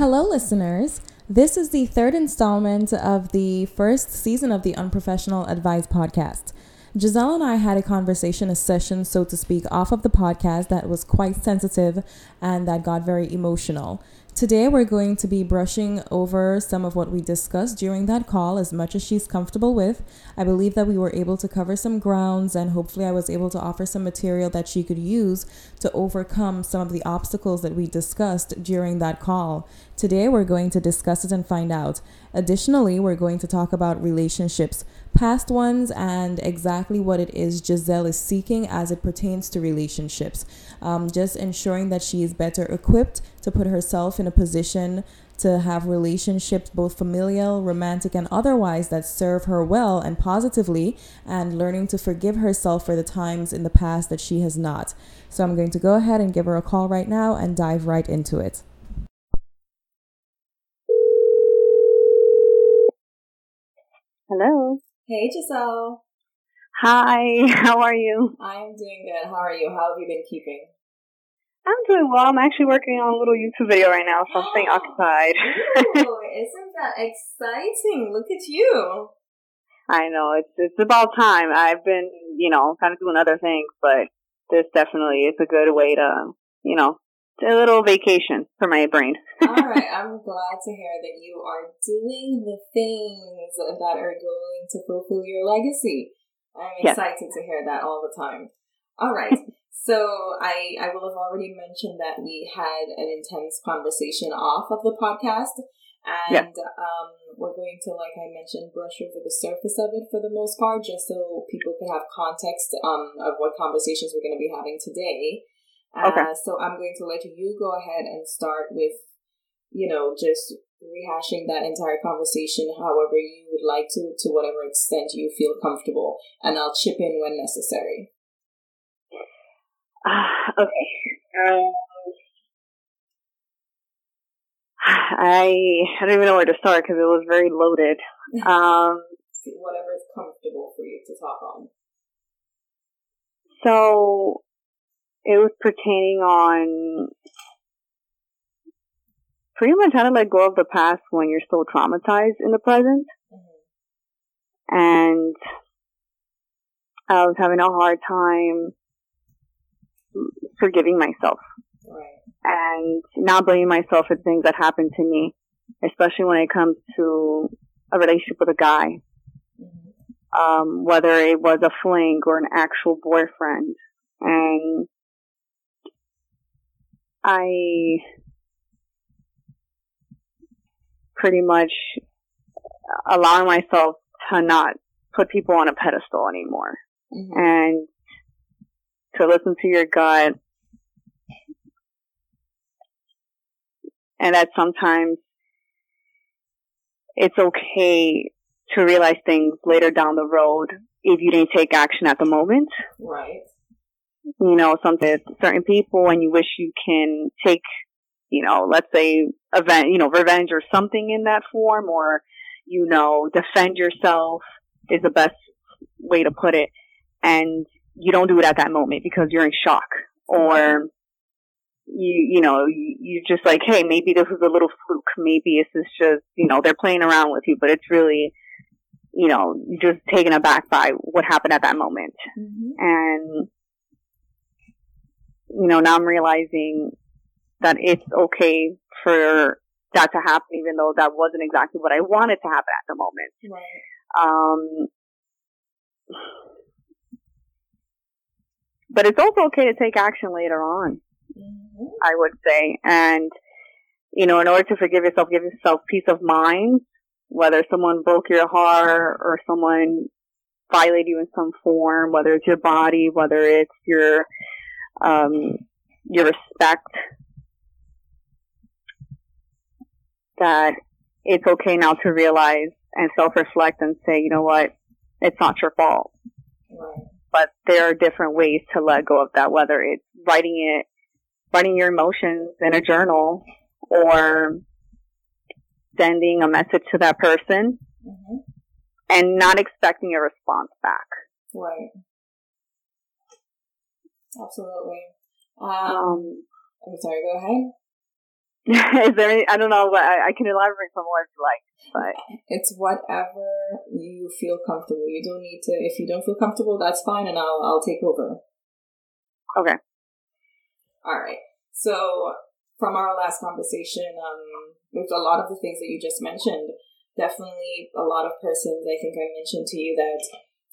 Hello, listeners. This is the third installment of the first season of the Unprofessional Advice podcast. Giselle and I had a conversation, a session, so to speak, off of the podcast that was quite sensitive and that got very emotional. Today, we're going to be brushing over some of what we discussed during that call as much as she's comfortable with. I believe that we were able to cover some grounds, and hopefully, I was able to offer some material that she could use to overcome some of the obstacles that we discussed during that call. Today, we're going to discuss it and find out. Additionally, we're going to talk about relationships, past ones, and exactly what it is Giselle is seeking as it pertains to relationships. Um, just ensuring that she is better equipped to put herself in a position to have relationships, both familial, romantic, and otherwise, that serve her well and positively, and learning to forgive herself for the times in the past that she has not. So, I'm going to go ahead and give her a call right now and dive right into it. Hello. Hey, Giselle. Hi, how are you? I'm doing good. How are you? How have you been keeping? I'm doing well. I'm actually working on a little YouTube video right now, so I'm staying oh, occupied. Ooh, isn't that exciting? Look at you. I know it's it's about time. I've been, you know, kind of doing other things, but this definitely is a good way to, you know, a little vacation for my brain. All right, I'm glad to hear that you are doing the things that are going to fulfill your legacy. I'm Yes. excited to hear that all the time. All right. So I I will have already mentioned that we had an intense conversation off of the podcast, and um, we're going to, like I mentioned, brush over the surface of it for the most part, just so people can have context um of what conversations we're going to be having today. Uh, Okay. So I'm going to let you go ahead and start with, you know, just rehashing that entire conversation however you would like to, to whatever extent you feel comfortable, and I'll chip in when necessary. Ah, okay. Um, I I don't even know where to start because it was very loaded. Um, Whatever is comfortable for you to talk on. so it was pertaining on pretty much how to let go of the past when you're still traumatized in the present. Mm-hmm. and I was having a hard time forgiving myself Right. and not blaming myself for things that happened to me, especially when it comes to a relationship with a guy, Mm-hmm. um, whether it was a fling or an actual boyfriend. And I pretty much allowing myself to not put people on a pedestal anymore Mm-hmm. and to listen to your gut. And that sometimes it's okay to realize things later down the road if you didn't take action at the moment. Right. You know, something certain people and you wish you can take, you know, let's say event, you know, revenge or something in that form or, you know, defend yourself is the best way to put it. And you don't do it at that moment because you're in shock or you, you know, you, you just like, hey, maybe this was a little fluke. Maybe this is just, you know, they're playing around with you, but it's really, you know, just taken aback by what happened at that moment. Mm-hmm. And, you know, now I'm realizing that it's okay for that to happen, even though that wasn't exactly what I wanted to happen at the moment. Right. Um, but it's also okay to take action later on, Mm-hmm. I would say. And, you know, in order to forgive yourself, give yourself peace of mind, whether someone broke your heart or someone violated you in some form, whether it's your body, whether it's your, um, your respect, that it's okay now to realize and self-reflect and say, you know what, it's not your fault. Right. But there are different ways to let go of that, whether it's writing it, writing your emotions in a journal or sending a message to that person Mm-hmm. and not expecting a response back. Right. Absolutely. Um, I'm sorry, go ahead. Is there? Any, I don't know. But I, I can elaborate some more if you like. But it's whatever you feel comfortable. You don't need to. If you don't feel comfortable, that's fine, and I'll I'll take over. Okay. All right. So from our last conversation, um, with a lot of the things that you just mentioned, definitely a lot of persons. I think I mentioned to you that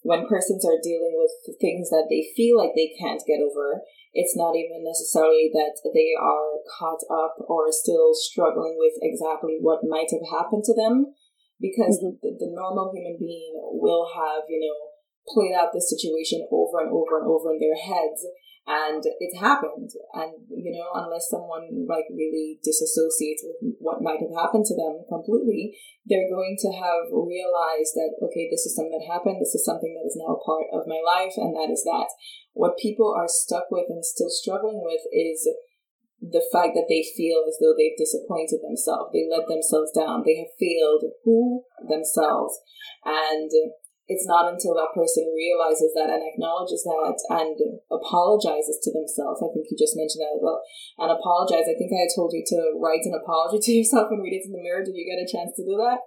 when persons are dealing with things that they feel like they can't get over, it's not even necessarily that they are caught up or still struggling with exactly what might have happened to them, because mm-hmm. the, the normal human being will have, you know, played out the situation over and over and over in their heads and it happened. And you know unless someone like really disassociates with what might have happened to them completely they're going to have realized that okay this is something that happened this is something that is now a part of my life and that is that. What people are stuck with and still struggling with is the fact that they feel as though they've disappointed themselves. They let themselves down. They have failed who? Themselves. And it's not until that person realizes that and acknowledges that and apologizes to themselves. I think you just mentioned that as well. And apologize. I think I told you to write an apology to yourself and read it in the mirror. Did you get a chance to do that?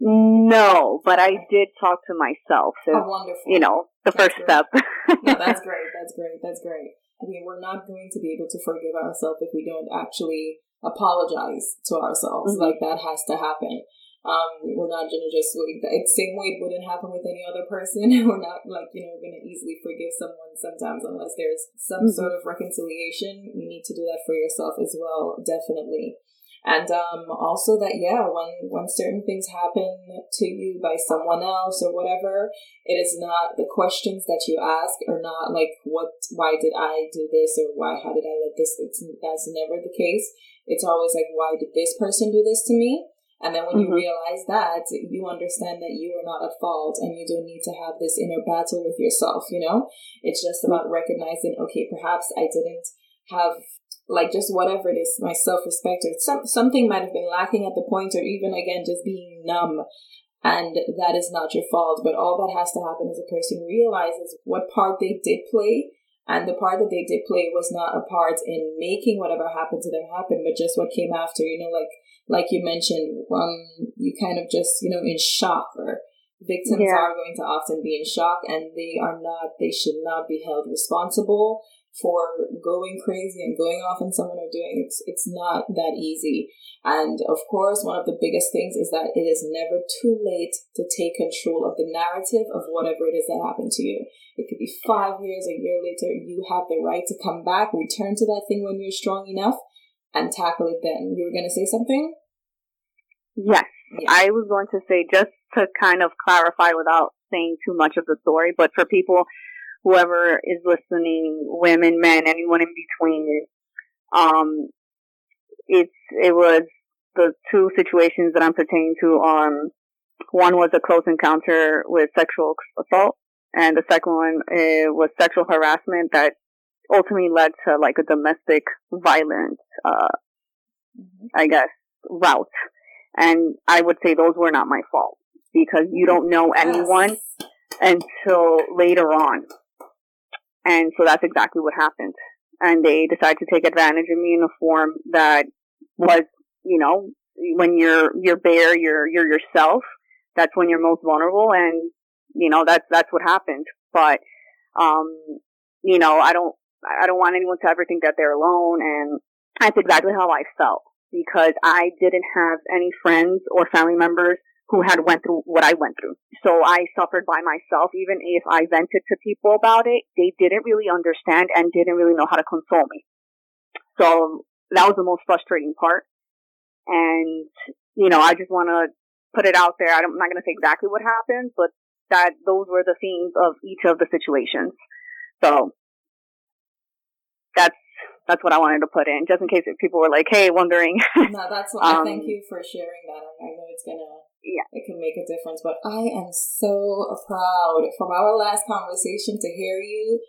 No, but I did talk to myself. So, oh, wonderful. You know, the that's first great. step. no, that's great. That's great. That's great. I mean, we're not going to be able to forgive ourselves if we don't actually apologize to ourselves. Mm-hmm. Like that has to happen. Um, we're not gonna just wait. The same way it wouldn't happen with any other person. we're not like you know gonna easily forgive someone sometimes unless there's some mm-hmm. sort of reconciliation. You need to do that for yourself as well, definitely. And um, also that yeah, when when certain things happen to you by someone else or whatever, it is not the questions that you ask are not like what why did I do this or why how did I let this. It's that's never the case. It's always like why did this person do this to me and then when mm-hmm. you realize that, you understand that you are not at fault and you don't need to have this inner battle with yourself, you know? It's just about recognizing, okay, perhaps I didn't have like just whatever it is, my self respect or some, something might have been lacking at the point or even again just being numb. And that is not your fault. But all that has to happen is a person realizes what part they did play and the part that they did play was not a part in making whatever happened to them happen, but just what came after, you know, like like you mentioned, um, you kind of just, you know, in shock or victims yeah. are going to often be in shock and they are not, they should not be held responsible for going crazy and going off on someone or doing it's it's not that easy. And of course one of the biggest things is that it is never too late to take control of the narrative of whatever it is that happened to you. It could be five years a year later you have the right to come back return to that thing when you're strong enough and tackle it then. You were going to say something? Yes. I was going to say just to kind of clarify without saying too much of the story, but for people, whoever is listening, women, men, anyone in between, um, it's, it was the two situations that I'm pertaining to, um, one was a close encounter with sexual assault, and the second one uh, was sexual harassment that ultimately led to like a domestic violence, uh, mm-hmm. I guess, route. And I would say those were not my fault because you don't know anyone until later on. And so that's exactly what happened. And they decided to take advantage of me in a form that was, you know, when you're, you're bare, you're, you're yourself. That's when you're most vulnerable. And, you know, that's, that's what happened. But, um, you know, I don't, I don't want anyone to ever think that they're alone. And that's exactly how I felt because I didn't have any friends or family members who had went through what I went through. So I suffered by myself. Even if I vented to people about it, they didn't really understand and didn't really know how to console me. So that was the most frustrating part. And, you know, I just want to put it out there. I'm not going to say exactly what happened, but that those were the themes of each of the situations. So that's that's what I wanted to put in, just in case if people were like, "Hey, wondering." no, that's what um, thank you for sharing that. I know it's gonna, yeah, it can make a difference. But I am so proud from our last conversation to hear you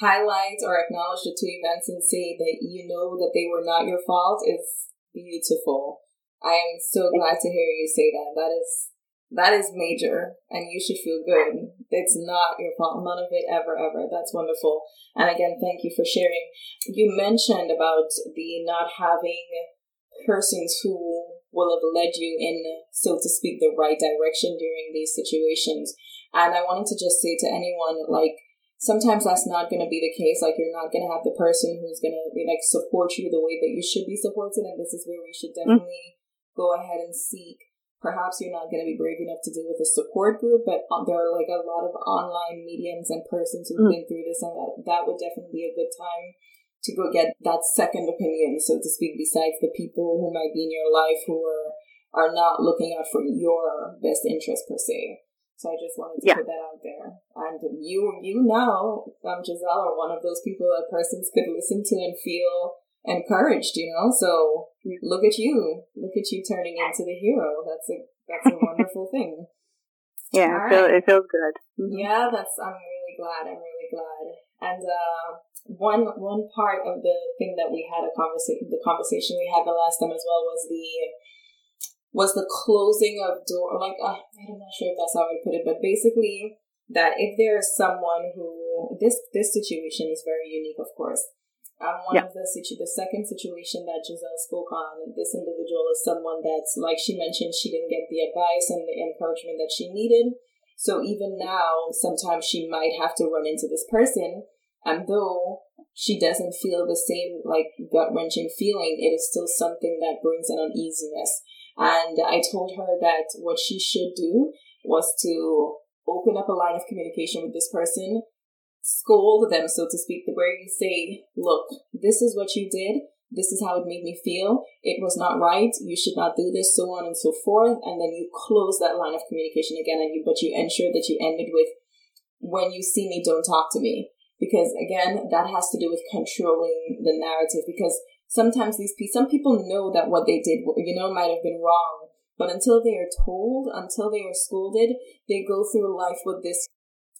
highlight or acknowledge the two events and say that you know that they were not your fault is beautiful. I am so glad to hear you say that. That is that is major and you should feel good. It's not your fault. None of it ever, ever. That's wonderful. And again, thank you for sharing. You mentioned about the not having persons who will have led you in, so to speak, the right direction during these situations. And I wanted to just say to anyone, like, sometimes that's not going to be the case. Like, you're not going to have the person who's going to, like, support you the way that you should be supported. And this is where we should mm-hmm. definitely mm-hmm. go ahead and seek. Perhaps you're not going to be brave enough to deal with a support group, but uh, there are like a lot of online mediums and persons who've mm-hmm. been through this, and that, that would definitely be a good time to go get that second opinion, so to speak, besides the people who might be in your life who are, are not looking out for your best interest per se. So I just wanted to yeah. put that out there. And you, you now, um, Giselle, are one of those people that persons could listen to and feel encouraged, you know? So look at you. Look at you turning into the hero. That's a, that's a wonderful thing. Yeah, it, feel, it feels good. Mm-hmm. Yeah, that's, I'm really glad. I'm really glad. And, uh, one one part of the thing that we had a conversation the conversation we had the last time as well was the was the closing of door like uh, I'm not sure if that's how I would put it but basically that if there is someone who this this situation is very unique of course um, one of the situ- the second situation that Giselle spoke on, this individual is someone that's like she mentioned she didn't get the advice and the encouragement that she needed. So even now, sometimes she might have to run into this person and though she doesn't feel the same like gut wrenching feeling, it is still something that brings an uneasiness. And I told her that what she should do was to open up a line of communication with this person, scold them, so to speak, the where you say, look, this is what you did. This is how it made me feel. It was not right. You should not do this, so on and so forth. And then you close that line of communication again, and you, but you ensure that you ended with, when you see me, don't talk to me because again that has to do with controlling the narrative because sometimes these people some people know that what they did you know might have been wrong but until they are told until they are scolded they go through life with this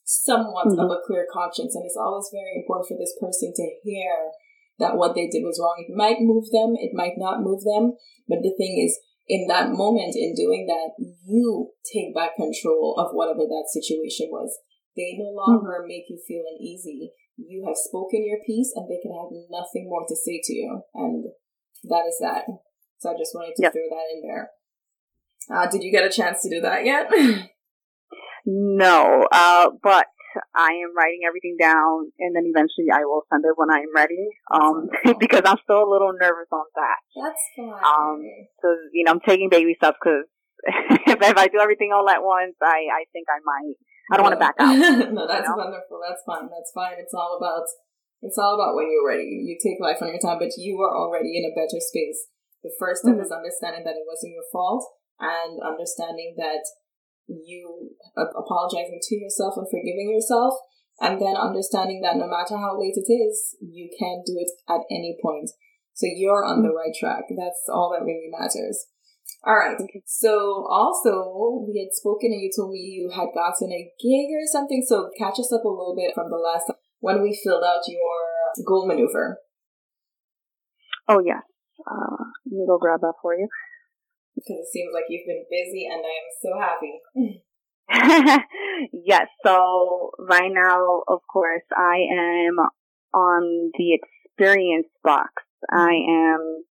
somewhat mm-hmm. of a clear conscience and it's always very important for this person to hear that what they did was wrong it might move them it might not move them but the thing is in that moment in doing that you take back control of whatever that situation was they no longer mm-hmm. make you feel uneasy. You have spoken your piece and they can have nothing more to say to you. And that is that. So I just wanted to yep. throw that in there. Uh, did you get a chance to do that yet? no, uh, but I am writing everything down and then eventually I will send it when I am ready. Um, because I'm still a little nervous on that. That's fine. Um, cause, you know, I'm taking baby steps cause if, if I do everything all at once, I, I think I might I don't want to back out. no, that's you know? wonderful. That's fine. That's fine. It's all about it's all about when you're ready. You take life on your time, but you are already in a better space. The first step mm-hmm. is understanding that it wasn't your fault and understanding that you uh, apologizing to yourself and forgiving yourself and then understanding that no matter how late it is, you can do it at any point. So you're on the mm-hmm. right track. That's all that really matters. All right. So also we had spoken and you told me you had gotten a gig or something. So catch us up a little bit from the last time when we filled out your goal maneuver. Oh yes. Uh, let me go grab that for you. Because it seems like you've been busy and I am so happy. yes. So right now, of course, I am on the experience box. I am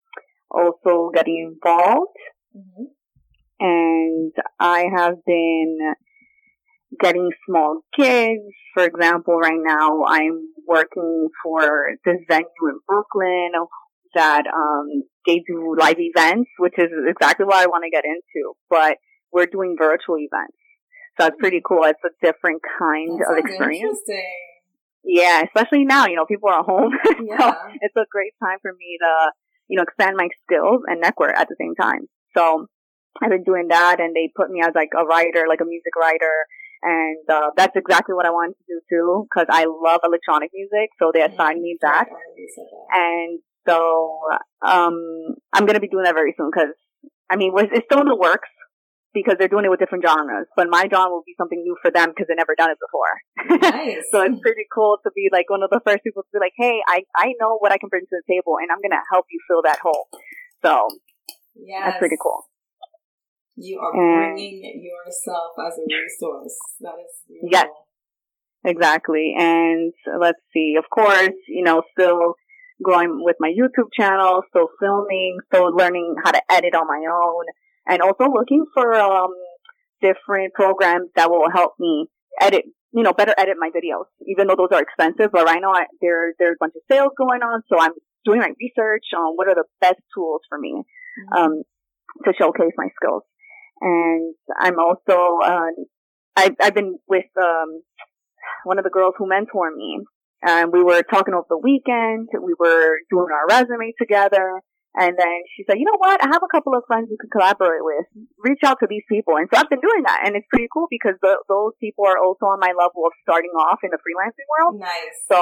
also getting involved Mm-hmm. And I have been getting small gigs. For example, right now I'm working for this venue in Brooklyn that um, they do live events, which is exactly what I want to get into. But we're doing virtual events, so it's pretty cool. It's a different kind that of experience. Yeah, especially now, you know, people are home. Yeah. so it's a great time for me to, you know, expand my skills and network at the same time. So I've been doing that and they put me as like a writer, like a music writer. And, uh, that's exactly what I wanted to do too, cause I love electronic music. So they assigned me that. And so, um, I'm going to be doing that very soon cause I mean, it's still in the works because they're doing it with different genres, but my genre will be something new for them because they've never done it before. Nice. so it's pretty cool to be like one of the first people to be like, Hey, I, I know what I can bring to the table and I'm going to help you fill that hole. So Yes. That's pretty cool. You are and bringing yourself as a resource. That is beautiful. Yes. Exactly. And let's see, of course, you know, still growing with my YouTube channel, still filming, still learning how to edit on my own, and also looking for um, different programs that will help me edit, you know, better edit my videos. Even though those are expensive, but right now I, there there's a bunch of sales going on, so I'm doing my research on what are the best tools for me. Um, to showcase my skills. And I'm also uh, I've I've been with um, one of the girls who mentor me and we were talking over the weekend. We were doing our resume together. And then she said, you know what? I have a couple of friends you can collaborate with. Reach out to these people. And so I've been doing that. And it's pretty cool because the, those people are also on my level of starting off in the freelancing world. Nice. So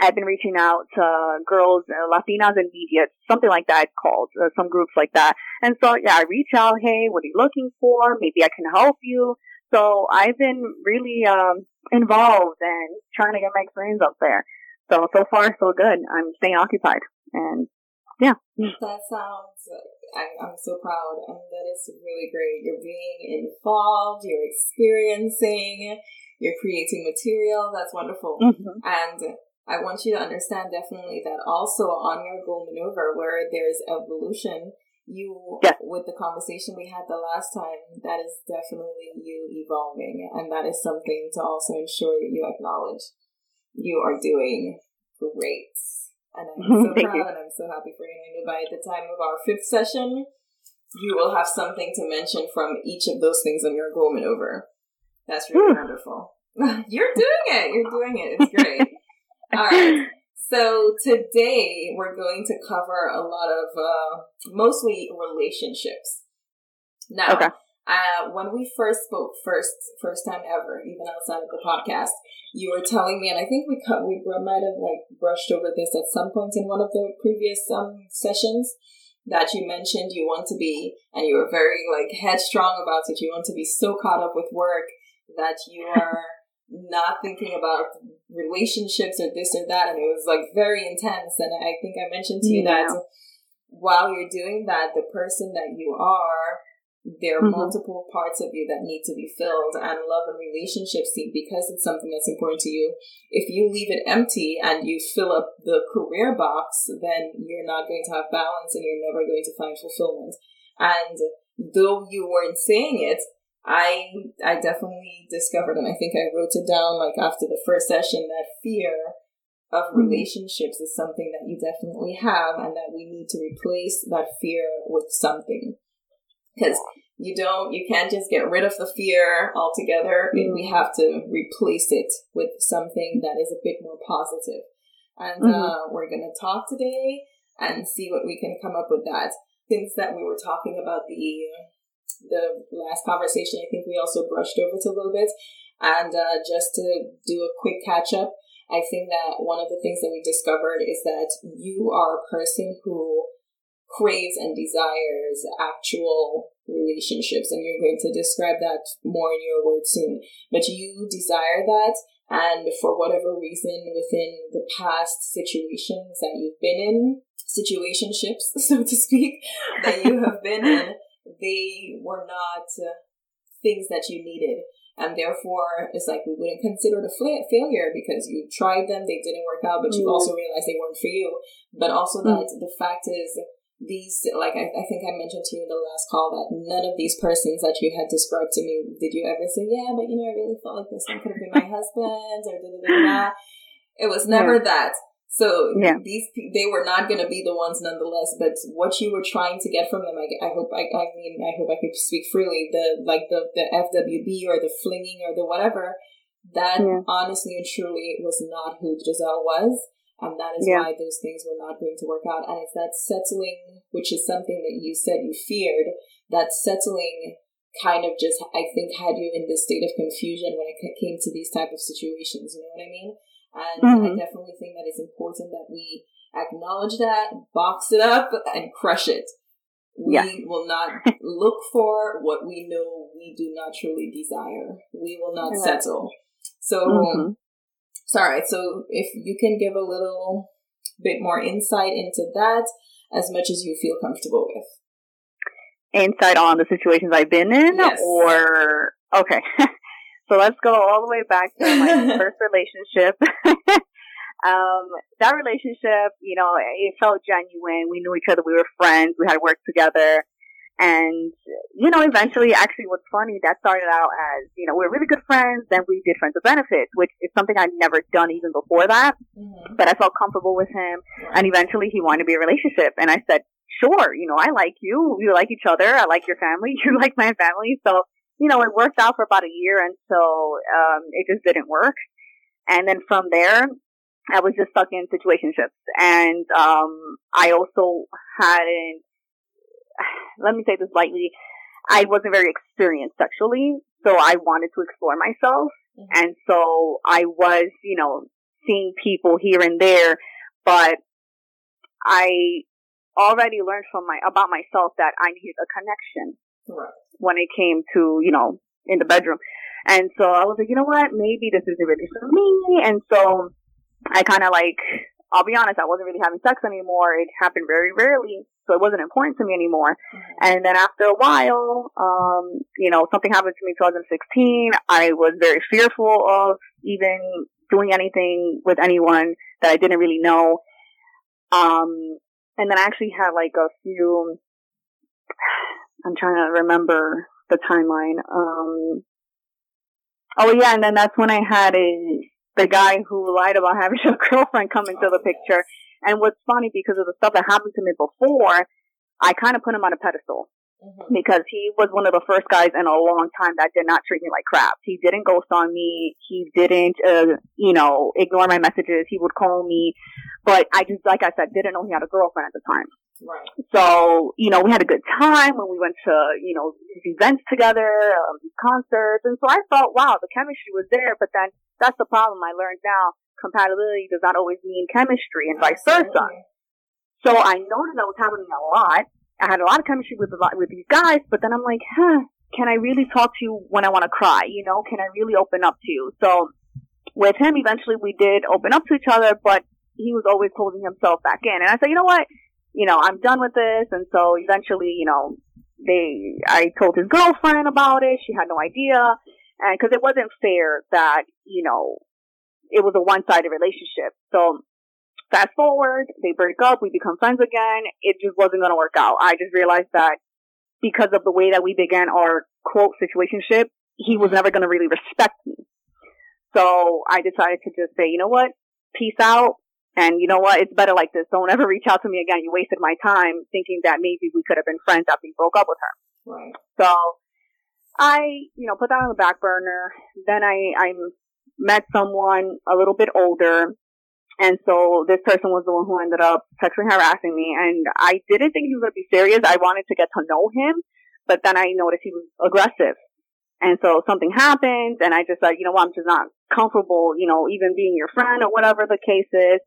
I've been reaching out to girls, uh, Latinas in media, something like that called, uh, some groups like that. And so, yeah, I reach out, hey, what are you looking for? Maybe I can help you. So I've been really um, involved and trying to get my experience up there. So so far so good. I'm staying occupied, and yeah. That sounds. I'm, I'm so proud, and that is really great. You're being involved. You're experiencing. You're creating material. That's wonderful, mm-hmm. and. I want you to understand definitely that also on your goal maneuver where there's evolution, you with the conversation we had the last time that is definitely you evolving and that is something to also ensure that you acknowledge you are doing great. And i'm so proud you. and i'm so happy for you. And i know by the time of our fifth session you will have something to mention from each of those things on your goal maneuver. That's really hmm. wonderful. You're doing it! You're doing it. It's great all right so today we're going to cover a lot of uh, mostly relationships. Now, okay. uh, when we first spoke, first first time ever, even outside of the podcast, you were telling me, and I think we cut, we might have like brushed over this at some point in one of the previous um, sessions that you mentioned you want to be, and you were very like headstrong about it. You want to be so caught up with work that you are not thinking about relationships or this or that. And it was like very intense. And I think I mentioned to you yeah. that while you're doing that, the person that you are, there are mm-hmm. multiple parts of you that need to be filled and love and relationships see because it's something that's important to you if you leave it empty and you fill up the career box then you're not going to have balance and you're never going to find fulfillment and though you weren't saying it I I definitely discovered, and I think I wrote it down like after the first session that fear of mm-hmm. relationships is something that you definitely have, and that we need to replace that fear with something because you don't you can't just get rid of the fear altogether. Mm-hmm. We have to replace it with something that is a bit more. And mm-hmm. uh, we're gonna talk today and see what we can come up with that. Things that we were talking about the the last conversation, I think we also brushed over it a little bit. And uh, just to do a quick catch up, I think that one of the things that we discovered is that you are a person who craves and desires actual relationships, and you're going to describe that more in your words soon. But you desire that, and for whatever reason, within the past situations that you've been in, situationships, so to speak, that you have been in, they were not things that you needed. And therefore, it's like we wouldn't consider it a fla- failure because you tried them, they didn't work out, but you also realized they weren't for you. But also mm. that the fact is, these, like I, I think I mentioned to you in the last call that none of these persons that you had described to me, did you ever say, yeah, but you know, I really felt like this one could have been my husband or da da da da. It was never yeah. that. So yeah. these they were not going to be the ones nonetheless. But what you were trying to get from them, I, I hope I, I mean I hope I could speak freely. The like the the FWB or the flinging or the whatever. That yeah. honestly and truly was not who Giselle was. And that is yeah. why those things were not going to work out. And it's that settling, which is something that you said you feared, that settling kind of just, I think, had you in this state of confusion when it came to these type of situations. You know what I mean? And mm-hmm. I definitely think that it's important that we acknowledge that, box it up, and crush it. We yeah. will not look for what we know we do not truly desire. We will not settle. So, mm-hmm. sorry. So, if you can give a little bit more insight into that, as much as you feel comfortable with. Insight on the situations I've been in, yes. or okay. So let's go all the way back to my first relationship. um, that relationship, you know, it felt genuine. We knew each other. We were friends. We had worked together. And, you know, eventually, actually, what's funny, that started out as, you know, we are really good friends, then we did friends with benefits, which is something I'd never done even before that. Mm-hmm. But I felt comfortable with him. And eventually, he wanted to be a relationship. And I said, sure, you know, I like you. We like each other. I like your family. You like my family. So, you know, it worked out for about a year until, um, it just didn't work. And then from there, I was just stuck in situationships. And, um, I also hadn't, let me say this lightly, I wasn't very experienced sexually, so I wanted to explore myself. Mm-hmm. And so I was, you know, seeing people here and there, but I already learned from my, about myself that I needed a connection right. when it came to, you know, in the bedroom. And so I was like, you know what? Maybe this isn't really for me. And so I kind of like, I'll be honest, I wasn't really having sex anymore. It happened very rarely. So it wasn't important to me anymore. Mm-hmm. And then after a while, um, you know, something happened to me in 2016. I was very fearful of even doing anything with anyone that I didn't really know. Um, and then I actually had like a few, I'm trying to remember the timeline. Um, oh yeah, and then that's when I had a, the guy who lied about having a girlfriend come into the picture. And what's funny because of the stuff that happened to me before, I kind of put him on a pedestal. Mm-hmm. Because he was one of the first guys in a long time that did not treat me like crap. He didn't ghost on me. He didn't, uh, you know, ignore my messages. He would call me. But I just, like I said, didn't know he had a girlfriend at the time. Right. So, you know, we had a good time when we went to, you know, these events together, um, these concerts. And so I thought, wow, the chemistry was there. But then that's the problem I learned now. Compatibility does not always mean chemistry and vice versa. So I noticed that was happening a lot. I had a lot of chemistry with a lot, with these guys, but then I'm like, huh, can I really talk to you when I want to cry? You know, can I really open up to you? So with him, eventually we did open up to each other, but he was always holding himself back in. And I said, you know what? You know, I'm done with this. And so eventually, you know, they, I told his girlfriend about it. She had no idea. And cause it wasn't fair that, you know, it was a one-sided relationship. So fast forward, they break up, we become friends again. It just wasn't going to work out. I just realized that because of the way that we began our quote situationship, he was mm-hmm. never going to really respect me. So I decided to just say, you know what? Peace out. And you know what? It's better like this. Don't ever reach out to me again. You wasted my time thinking that maybe we could have been friends after you broke up with her. Right. So I, you know, put that on the back burner. Then I, I met someone a little bit older and so this person was the one who ended up sexually harassing me. And I didn't think he was going to be serious. I wanted to get to know him, but then I noticed he was aggressive. And so something happened and I just said, you know what, I'm just not comfortable, you know, even being your friend or whatever the case is.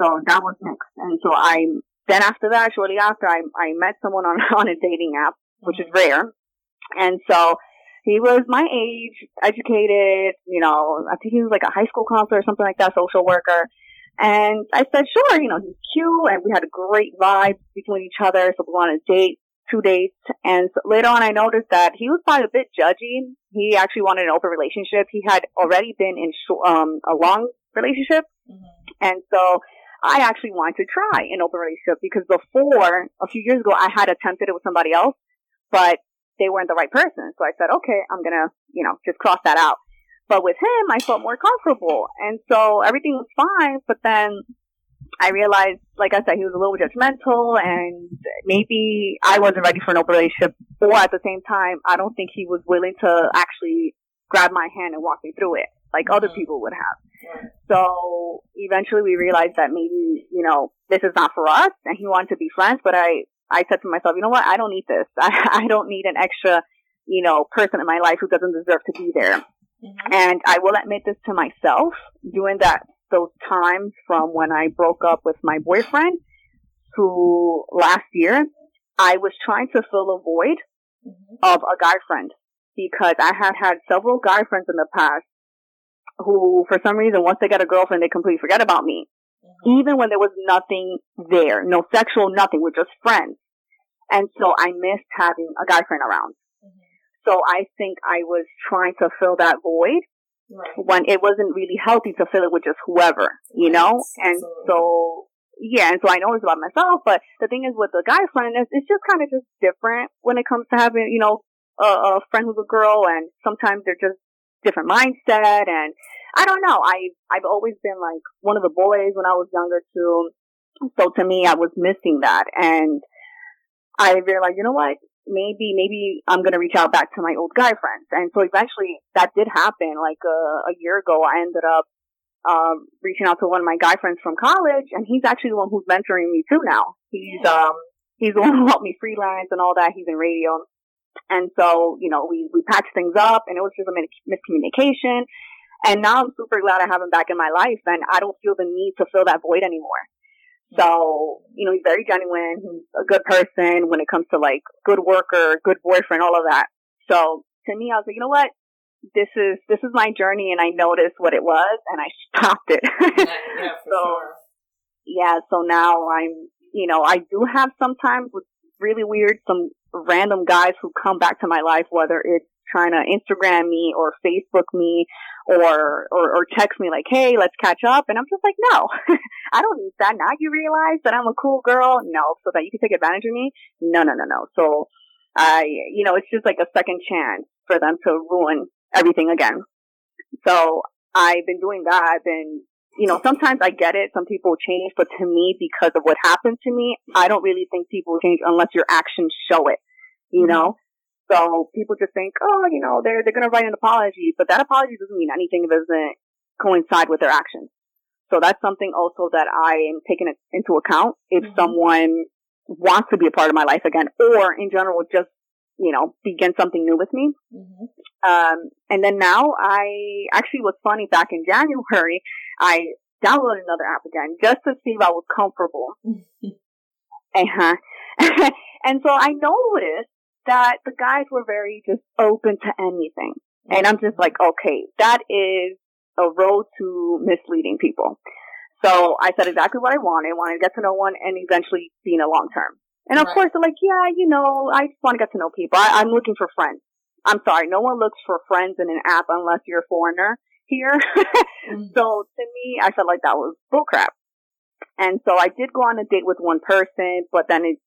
So that was next. And so I, then after that, shortly after, I, I met someone on, on a dating app, which is rare. And so he was my age, educated, you know, I think he was like a high school counselor or something like that, social worker. And I said, sure, you know, he's cute and we had a great vibe between each other. So we went on a date, two dates. And so later on, I noticed that he was probably a bit judgy. He actually wanted an open relationship. He had already been in um, a long relationship. Mm-hmm. And so I actually wanted to try an open relationship because before, a few years ago, I had attempted it with somebody else, but they weren't the right person. So I said, okay, I'm going to, you know, just cross that out. But with him, I felt more comfortable. And so everything was fine. But then I realized, like I said, he was a little judgmental and maybe I wasn't ready for an open relationship. Or at the same time, I don't think he was willing to actually grab my hand and walk me through it like mm-hmm. other people would have. Yeah. So eventually we realized that maybe, you know, this is not for us and he wanted to be friends, but I, I said to myself, you know what? I don't need this. I, I don't need an extra, you know, person in my life who doesn't deserve to be there. Mm-hmm. And I will admit this to myself, during that those times from when I broke up with my boyfriend to last year, I was trying to fill a void mm-hmm. of a guy friend because I had had several guy friends in the past who, for some reason, once they get a girlfriend, they completely forget about me. Mm-hmm. Even when there was nothing there, no sexual, nothing, we're just friends. And so I missed having a guy friend around. So I think I was trying to fill that void right. when it wasn't really healthy to fill it with just whoever, you know? and so, yeah, and so I know it's about myself, but the thing is with the guy friend, it's, it's just kind of just different when it comes to having, you know, a, a friend who's a girl and sometimes they're just different mindset and I don't know. I, I've always been like one of the boys when I was younger too. So to me, I was missing that and I realized, you know what? maybe maybe I'm gonna reach out back to my old guy friends. And so eventually that did happen. Like uh, a year ago, I ended up um, reaching out to one of my guy friends from college, and he's actually the one who's mentoring me too now. He's um he's the one who helped me freelance and all that. He's in radio, and so you know we we patched things up, and it was just a miscommunication. And now I'm super glad I have him back in my life, and I don't feel the need to fill that void anymore. So, you know, he's very genuine. He's a good person when it comes to like good worker, good boyfriend, all of that. So to me, I was like, you know what? This is, this is my journey and I noticed what it was and I stopped it. yeah, yeah, so, sure. Yeah. So now I'm, you know, I do have sometimes with really weird, some random guys who come back to my life, whether it's trying to Instagram me or Facebook me or, or, or text me like, hey, let's catch up. And I'm just like, no, I don't need that. Now you realize that I'm a cool girl? No, so that you can take advantage of me? No, no, no, no. So I, you know, it's just like a second chance for them to ruin everything again. So I've been doing that. I've been, you know, sometimes I get it. Some people change, but to me, because of what happened to me, I don't really think people change unless your actions show it, you know? So people just think, oh, you know, they're, they're going to write an apology, but that apology doesn't mean anything if it doesn't coincide with their actions. So that's something also that I am taking into account if mm-hmm. someone wants to be a part of my life again or in general just, you know, begin something new with me. Mm-hmm. Um, and then now I actually was funny back in January, I downloaded another app again just to see if I was comfortable. uh-huh. and so I noticed that the guys were very just open to anything. And I'm just like, okay, that is a road to misleading people. So I said exactly what I wanted. I wanted to get to know one and eventually be in a long term. And of right. course they're like, yeah, you know, I just want to get to know people. I, I'm looking for friends. I'm sorry, no one looks for friends in an app unless you're a foreigner here. mm-hmm. So to me, I felt like that was bullcrap. And so I did go on a date with one person, but then it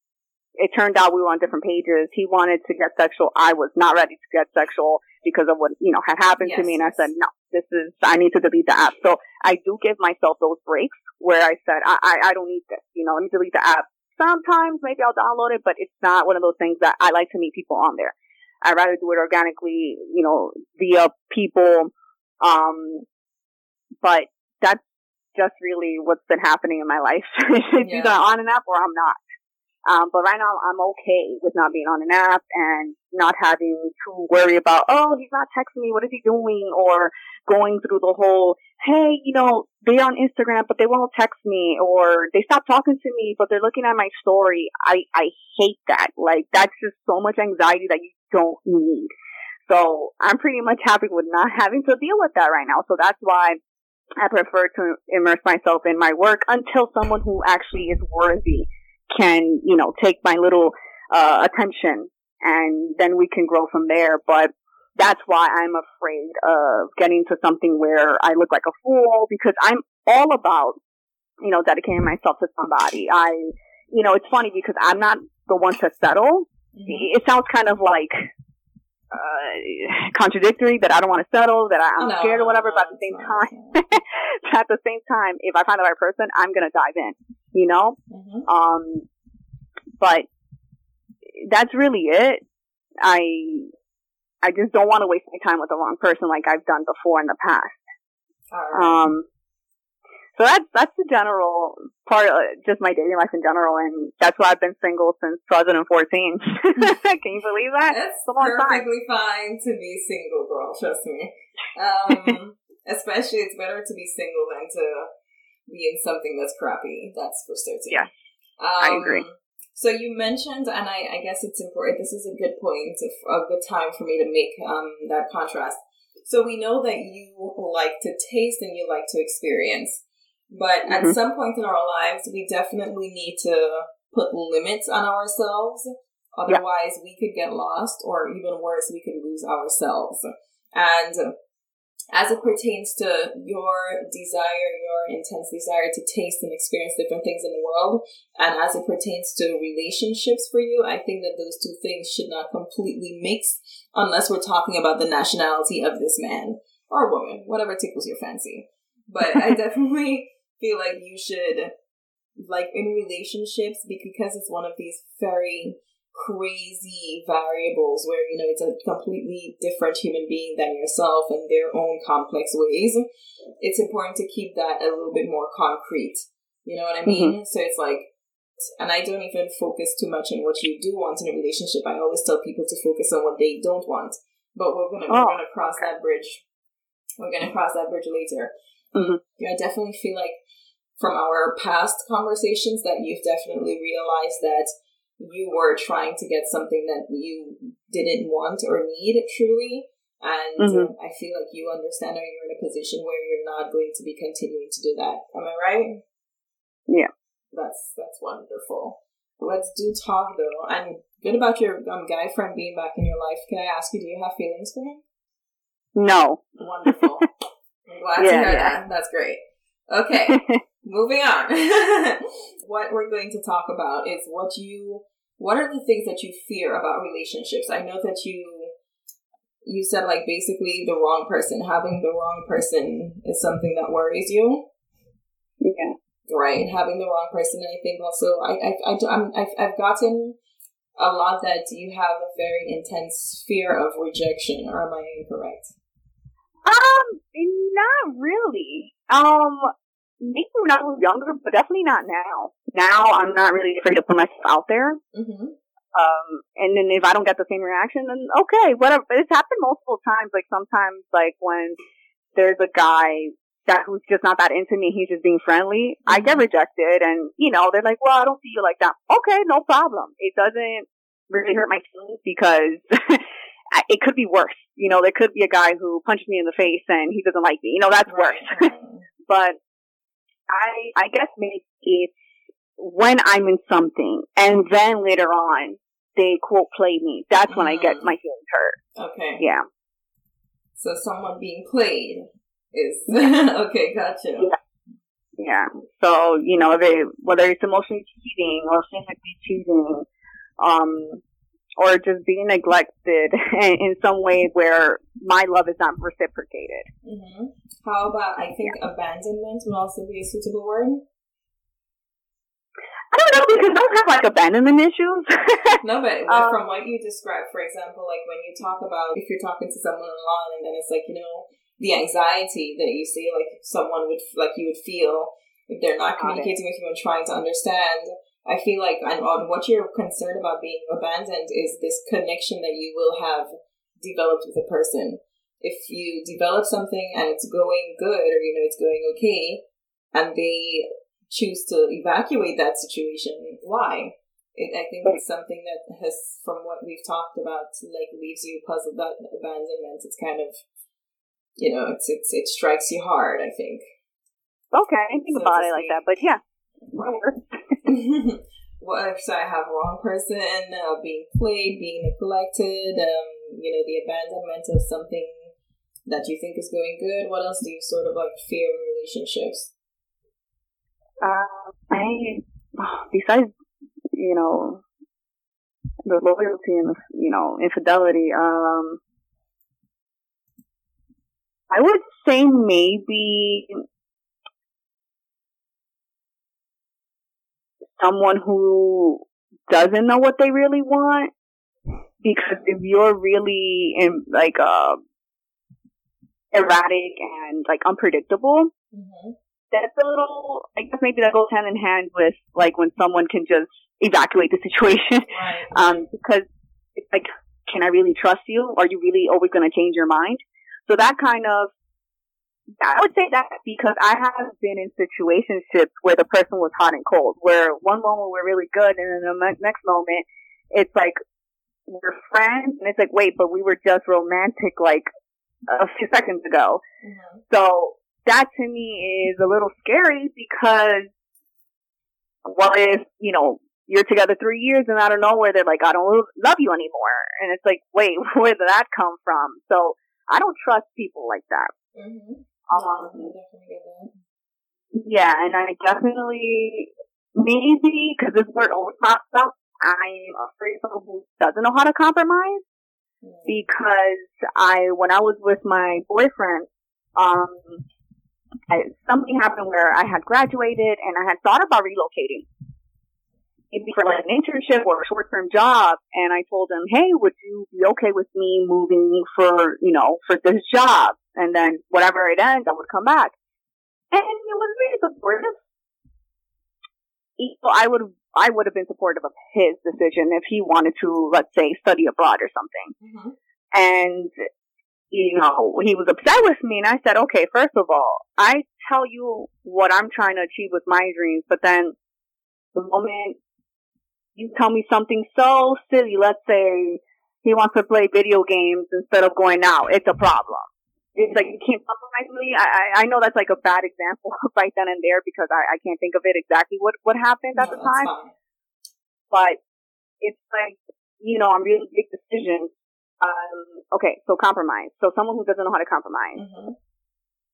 it turned out we were on different pages. He wanted to get sexual. I was not ready to get sexual because of what, you know, had happened yes. to me. And I said, no, this is, I need to delete the app. So I do give myself those breaks where I said, I, I, I don't need this. You know, let me delete the app. Sometimes maybe I'll download it, but it's not one of those things that I like to meet people on there. I'd rather do it organically, you know, via people. Um, but that's just really what's been happening in my life. it's yeah. either on an app or I'm not. Um, but right now I'm okay with not being on an app and not having to worry about, oh, he's not texting me. What is he doing? Or going through the whole, hey, you know, they're on Instagram, but they won't text me or they stop talking to me, but they're looking at my story. I, I hate that. Like that's just so much anxiety that you don't need. So I'm pretty much happy with not having to deal with that right now. So that's why I prefer to immerse myself in my work until someone who actually is worthy can, you know, take my little uh, attention and then we can grow from there. But that's why I'm afraid of getting to something where I look like a fool because I'm all about, you know, dedicating myself to somebody. I, you know, it's funny because I'm not the one to settle. Mm-hmm. It sounds kind of like, uh, contradictory that I don't want to settle, that I, am no, scared or whatever, no, but at the same time, at the same time, if I find the right person, I'm going to dive in you know? Mm-hmm. Um, but that's really it. I, I just don't want to waste my time with the wrong person like I've done before in the past. Right. Um, so that's, that's the general part of just my dating life in general. And that's why I've been single since 2014. Can you believe that? It's perfectly time. fine to be single, girl. Trust me. Um, especially it's better to be single than to be in something that's crappy. That's for certain. Yeah, um, I agree. So you mentioned, and I, I, guess it's important. This is a good point, a good time for me to make um, that contrast. So we know that you like to taste and you like to experience, but mm-hmm. at some point in our lives, we definitely need to put limits on ourselves. Otherwise, yeah. we could get lost, or even worse, we could lose ourselves. And as it pertains to your desire, your intense desire to taste and experience different things in the world, and as it pertains to relationships for you, I think that those two things should not completely mix unless we're talking about the nationality of this man or woman, whatever tickles your fancy. But I definitely feel like you should, like in relationships, because it's one of these very crazy variables where you know it's a completely different human being than yourself and their own complex ways it's important to keep that a little bit more concrete. You know what i mean? Mm-hmm. so it's like and i don't even focus too much on what you do want in a relationship. I always tell people to focus on what they don't want. But we're gonna oh. we're gonna cross that bridge. We're gonna cross that bridge later mm-hmm. yeah i definitely feel like from our past conversations that you've definitely realized that you were trying to get something that you didn't want or need truly. And mm-hmm. I feel like you understand or you're in a position where you're not going to be continuing to do that. Am I right? Yeah. That's that's wonderful. Let's do talk though. I'm good about your um, guy friend being back in your life. Can I ask you, do you have feelings for him? No. Wonderful. I'm glad yeah, to hear yeah. that. That's great. Okay. Moving on. what we're going to talk about is what you what are the things that you fear about relationships? I know that you you said like basically the wrong person, having the wrong person is something that worries you. Yeah. Right, having the wrong person. I think also I I, I I'm, I've I've gotten a lot that you have a very intense fear of rejection, or am I incorrect? Um, not really. Um, maybe when I was younger, but definitely not now. Now I'm not really afraid to put myself out there. Mm-hmm. Um, and then if I don't get the same reaction, then okay, whatever. But it's happened multiple times. Like sometimes, like when there's a guy that who's just not that into me, he's just being friendly. Mm-hmm. I get mm-hmm. rejected, and you know they're like, "Well, I don't see you like that." Okay, no problem. It doesn't really hurt my feelings because it could be worse. You know, there could be a guy who punches me in the face and he doesn't like me. You know, that's right. worse. but I I guess maybe it's when I'm in something and then later on they quote play me. That's mm. when I get mm. my feelings hurt. Okay. Yeah. So someone being played is okay. Gotcha. Yeah. Yeah. So you know, they, whether it's emotionally cheating or physically cheating, um, or just being neglected in some way where my love is not reciprocated. Mm-hmm. How about, I think yeah. abandonment would also be a suitable word? I don't know because I don't have like abandonment issues. no, but um, from what you described, for example, like when you talk about if you're talking to someone online and then it's like, you know, the anxiety that you see, like someone would, like you would feel if they're not communicating with you and trying to understand I feel like and on what you're concerned about being abandoned is this connection that you will have developed with a person. If you develop something and it's going good or you know it's going okay and they choose to evacuate that situation, why? It, I think it's something that has, from what we've talked about, like leaves you puzzled about abandonment. It's kind of, you know, it's, it's it strikes you hard. I think. Okay, I think so about it like that, but yeah. What if so I have wrong person uh, being played, being neglected, um, you know, the abandonment of something that you think is going good? What else do you sort of like fear in relationships? Uh, I besides you know the loyalty and the you know infidelity. Um, I would say maybe someone who doesn't know what they really want. Because if you're really in, like uh, erratic and like unpredictable, mm-hmm. that's a little. I guess maybe that goes hand in hand with like when someone can just evacuate the situation. Right. Um, because it's like, can I really trust you? Are you really always going to change your mind? So that kind of I would say that because I have been in situationships where the person was hot and cold, where one moment we're really good and then the next moment it's like we're friends and it's like, wait, but we were just romantic like a few seconds ago. Mm-hmm. So that to me is a little scary because what if, you know, you're together three years and out of nowhere they're like, I don't love you anymore. And it's like, wait, where did that come from? So I don't trust people like that. Mm-hmm. Um, I definitely get that. yeah, and I definitely maybe because this word always pops up. I'm afraid of someone who doesn't know how to compromise because I, when I was with my boyfriend, um, I, something happened where I had graduated and I had thought about relocating. Maybe for like an internship or a short term job. And I told him, Hey, would you be okay with me moving for, you know, for this job? And then whatever it ends, I would come back. And it was really supportive. So I would I would have been supportive of his decision if he wanted to, let's say, study abroad or something Mm-hmm. and you know he was upset with me and i said okay first of all i tell you what i'm trying to achieve with my dreams but then the moment you tell me something so silly let's say he wants to play video games instead of going out it's a problem it's like you can't compromise me. I, I know that's like a bad example right then and there because I, I can't think of it exactly what what happened at No, the time fine. but it's like, you know, I'm really big decisions. Um, okay, so compromise. So someone who doesn't know how to compromise. Mm-hmm.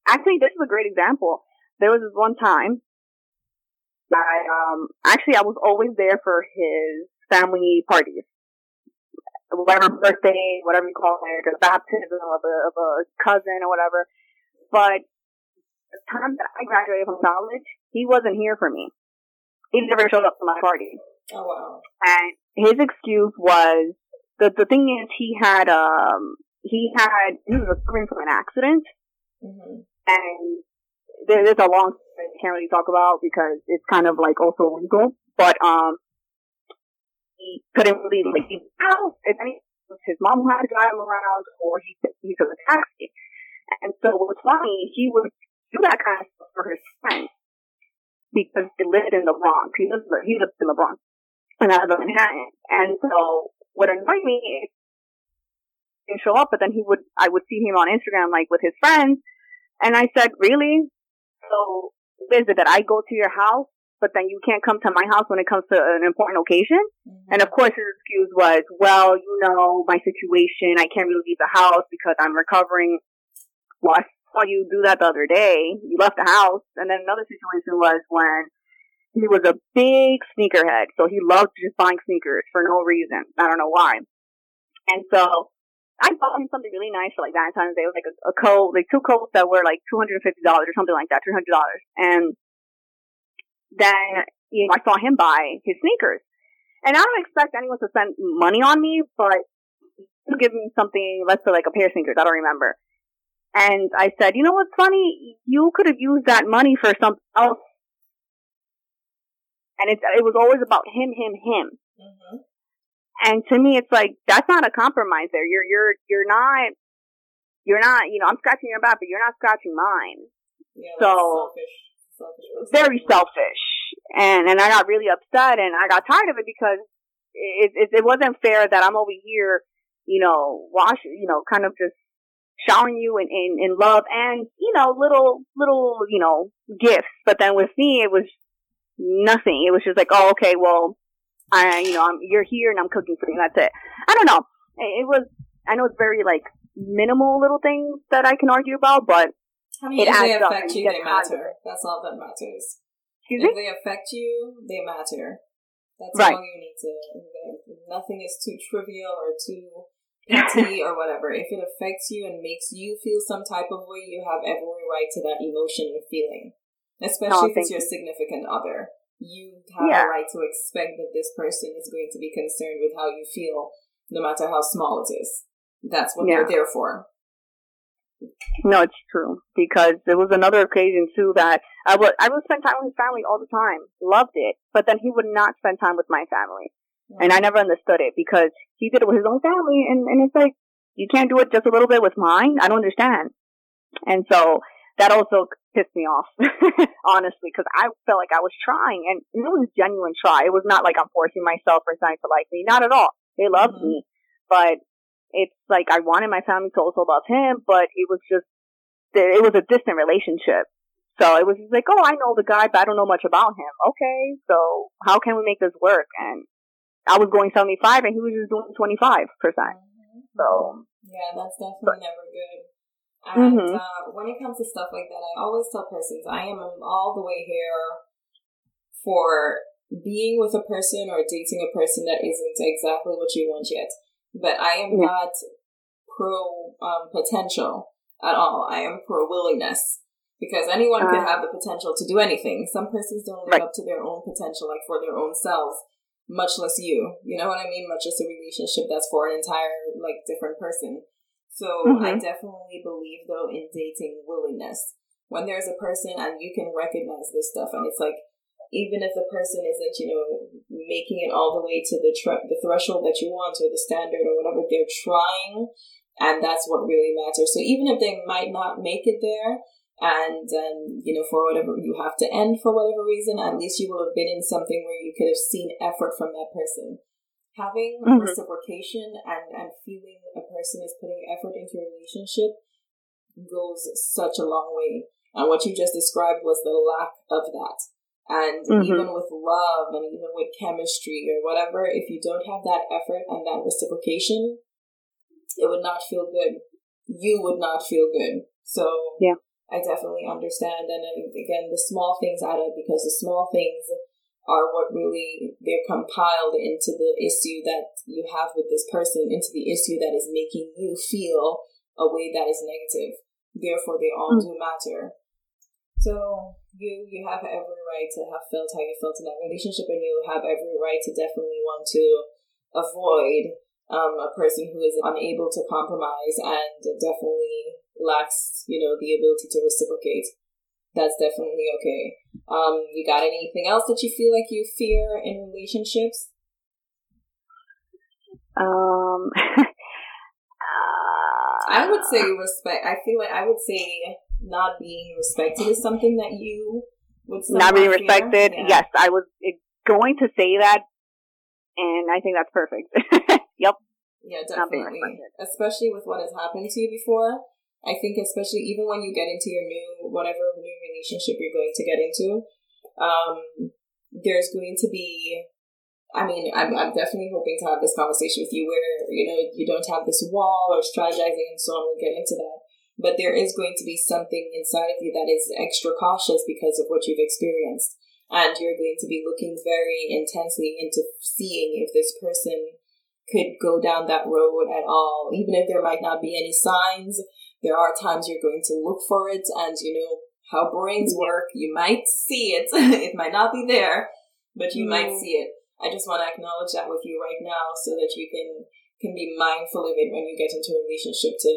Actually, this is a great example. There was this one time I, um, actually I was always there for his family parties. Whatever birthday, whatever you call it, the baptism of a, of a cousin or whatever. But the time that I graduated from college, he wasn't here for me. He never showed up to my party. Oh wow. and his excuse was the the thing is he had um he had he was recovering from an accident Mm-hmm. and there, there's a long story I can't really talk about because it's kind of like also legal but um he couldn't really like the house if any his mom had to drive him around or he he took a taxi and so what's funny he would do that kind of stuff for his friends because he lived in the Bronx he lived he lived in the Bronx and out of Manhattan. And so what annoyed me is he didn't show up, but then he would, I would see him on Instagram, like with his friends. And I said, really? So is it that I go to your house, but then you can't come to my house when it comes to an important occasion? Mm-hmm. And of course his excuse was, well, you know, my situation, I can't really leave the house because I'm recovering. Well, I saw you do that the other day. You left the house. And then another situation was when he was a big sneakerhead, so he loved just buying sneakers for no reason. I don't know why. And so I bought him something really nice for like Valentine's Day. It was like a, a coat, like two coats that were like two hundred and fifty dollars or something like that, three hundred dollars. And then you know I saw him buy his sneakers, and I don't expect anyone to spend money on me, but give me something, let's say like a pair of sneakers. I don't remember. And I said, you know what's funny? You could have used that money for something else and it's it was always about him, him, him. Mm-hmm. And to me, it's like that's not a compromise. There, you're you're you're not you're not you know I'm scratching your back, but you're not scratching mine. Yeah, So- selfish. Selfish. Very selfish, and and I got really upset, and I got tired of it because it it, it wasn't fair that I'm over here, you know, wash, you know, kind of just showering you in, in in love and you know little little you know gifts, but then with me it was nothing. It was just like, oh, okay, well, I, you know, I'm, you're here and I'm cooking for you. That's it. I don't know. It, was, I know it's very like minimal little things that I can argue about, but I mean, it if they affect you, they get tired of matter. That's all that matters. excuse If me. they affect you, they matter. That's Right. all you need to. Nothing is too trivial or too petty or whatever. If it affects you and makes you feel some type of way, you have every right to that emotion and feeling. Especially oh, if it's your significant other. You have Yeah. a right to expect that this person is going to be concerned with how you feel, no matter how small it is. That's what Yeah. they're there for. No, it's true because there was another occasion too that I would I would spend time with his family all the time, loved it, but then he would not spend time with my family, and I mm. never understood it because he did it with his own family, and and it's like you can't do it just a little bit with mine. I don't understand, and so that also pissed me off, honestly, because I felt like I was trying, and it was a genuine try. It was not like I'm forcing myself or something to like me, not at all. They loved Mhm. me, but it's like I wanted my family to also love him, but it was just it was a distant relationship. So it was just like, oh, I know the guy, but I don't know much about him. Okay, so how can we make this work? And I was going seventy five, and he was just doing twenty five percent. Mhm. So Yeah, that's definitely never good. And mm-hmm. uh, when it comes to stuff like that, I always tell persons I am all the way here for being with a person or dating a person that isn't exactly what you want yet. But I am yeah. not pro um, potential at all. I am pro willingness because anyone uh, can have the potential to do anything. Some persons don't live right. up to their own potential, like for their own selves, much less you. You know what I mean? Much less a relationship that's for an entire like different person. So mm-hmm. I definitely believe though in dating willingness. When there's a person and you can recognize this stuff, and it's like even if the person isn't, you know, making it all the way to the tr- the threshold that you want or the standard or whatever, they're trying, and that's what really matters. So even if they might not make it there, and um, you know, for whatever you have to end for whatever reason, at least you will have been in something where you could have seen effort from that person. Having mm-hmm. reciprocation and and feeling a person is putting effort into a relationship goes such a long way. And what you just described was the lack of that and mm-hmm. even with love and even with chemistry or whatever, if you don't have that effort and that reciprocation, it would not feel good. You would not feel good. So yeah, I definitely understand. And again, the small things add up because the small things are what really they're compiled into the issue that you have with this person, into the issue that is making you feel a way that is negative. Therefore, they all mm-hmm. do matter. So you you have every right to have felt how you felt in that relationship, and you have every right to definitely want to avoid um, a person who is unable to compromise and definitely lacks, you know, the ability to reciprocate. That's definitely okay. Um, you got anything else that you feel like you fear in relationships? Um, I would say respect. I feel like I would say not being respected is something that you would not being respected. Yeah. Yes, I was going to say that, and I think that's perfect. yep. Yeah, definitely. Especially with what has happened to you before. I think especially even when you get into your new whatever new relationship you're going to get into, um, there's going to be I mean, I'm, I'm definitely hoping to have this conversation with you where, you know, you don't have this wall or strategizing and so on. We'll get into that but there is going to be something inside of you that is extra cautious because of what you've experienced. And you're going to be looking very intensely into seeing if this person could go down that road at all. Even if there might not be any signs, there are times you're going to look for it and you know how brains work. You might see it. it might not be there, but you mm. might see it. I just want to acknowledge that with you right now so that you can can be mindful of it when you get into a relationship to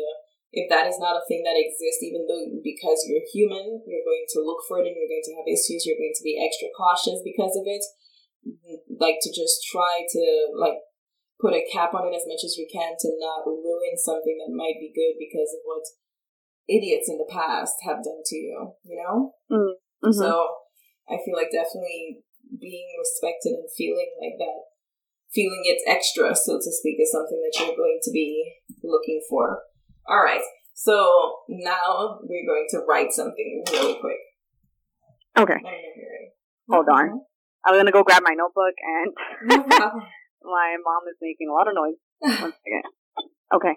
if that is not a thing that exists, even though because you're human, you're going to look for it and you're going to have issues, you're going to be extra cautious because of it. Like to just try to like put a cap on it as much as you can to not ruin something that might be good because of what idiots in the past have done to you, you know? Mm-hmm. So I feel like definitely being respected and feeling like that, feeling it's extra, so to speak, is something that you're going to be looking for. All right. So now we're going to write something really quick. Okay. Hold on. Mm-hmm. I was gonna go grab my notebook and my mom is making a lot of noise. One second. Okay.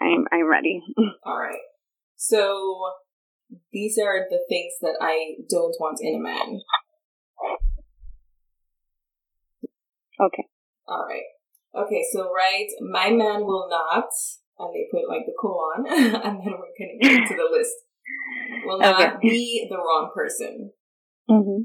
I'm I'm ready. All right. So these are the things that I don't want in a man. Okay. All right. Okay, so right, my man will not and they put like the colon, and then we're gonna get into the list. Will not okay. be the wrong person. Mm-hmm.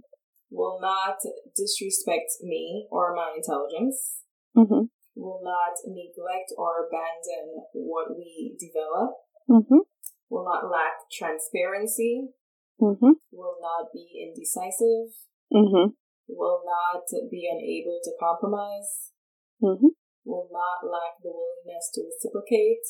Will not disrespect me or my intelligence. Mm-hmm. Will not neglect or abandon what we develop. Mm-hmm. Will not lack transparency. Mm-hmm. Will not be indecisive. Mm-hmm. Will not be unable to compromise. Mm-hmm will not lack the willingness to reciprocate.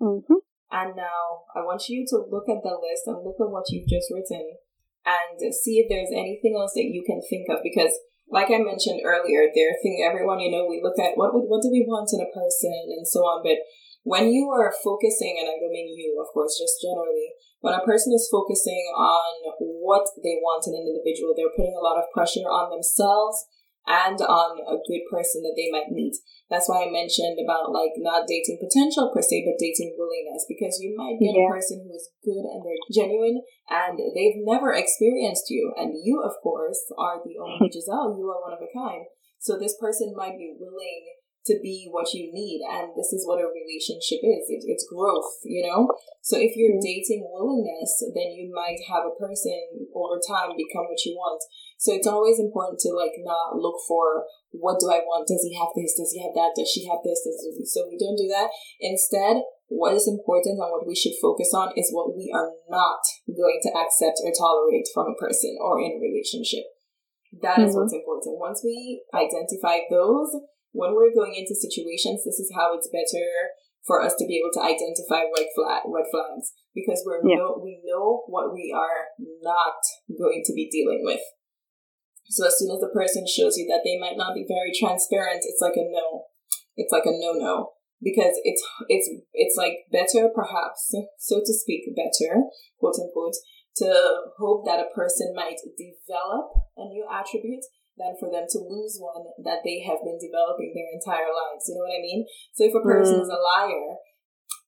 Mm-hmm. And now I want you to look at the list and look at what you've just written and see if there's anything else that you can think of because like I mentioned earlier, there thing everyone, you know, we look at what would what do we want in a person and so on. But when you are focusing, and I don't mean you, of course, just generally, when a person is focusing on what they want in an individual, they're putting a lot of pressure on themselves and on a good person that they might meet. That's why I mentioned about like not dating potential per se, but dating willingness because you might get yeah. a person who is good and they're genuine and they've never experienced you. And you, of course, are the only Giselle. You are one of a kind. So this person might be willing to be what you need. And this is what a relationship is. It, it's growth, you know? So if you're mm-hmm. dating willingness, then you might have a person over time become what you want. So it's always important to like not look for what do I want? Does he have this? Does he have that? Does she have this? Does so we don't do that. Instead, what is important and what we should focus on is what we are not going to accept or tolerate from a person or in a relationship. That is mm-hmm. what's important. Once we identify those, when we're going into situations, this is how it's better for us to be able to identify red flag red flags because we're yeah. know, we know what we are not going to be dealing with. So as soon as the person shows you that they might not be very transparent, it's like a no. It's like a no no because it's it's it's like better perhaps so to speak better quote unquote to hope that a person might develop a new attribute than for them to lose one that they have been developing their entire lives. You know what I mean? So if a person mm. is a liar,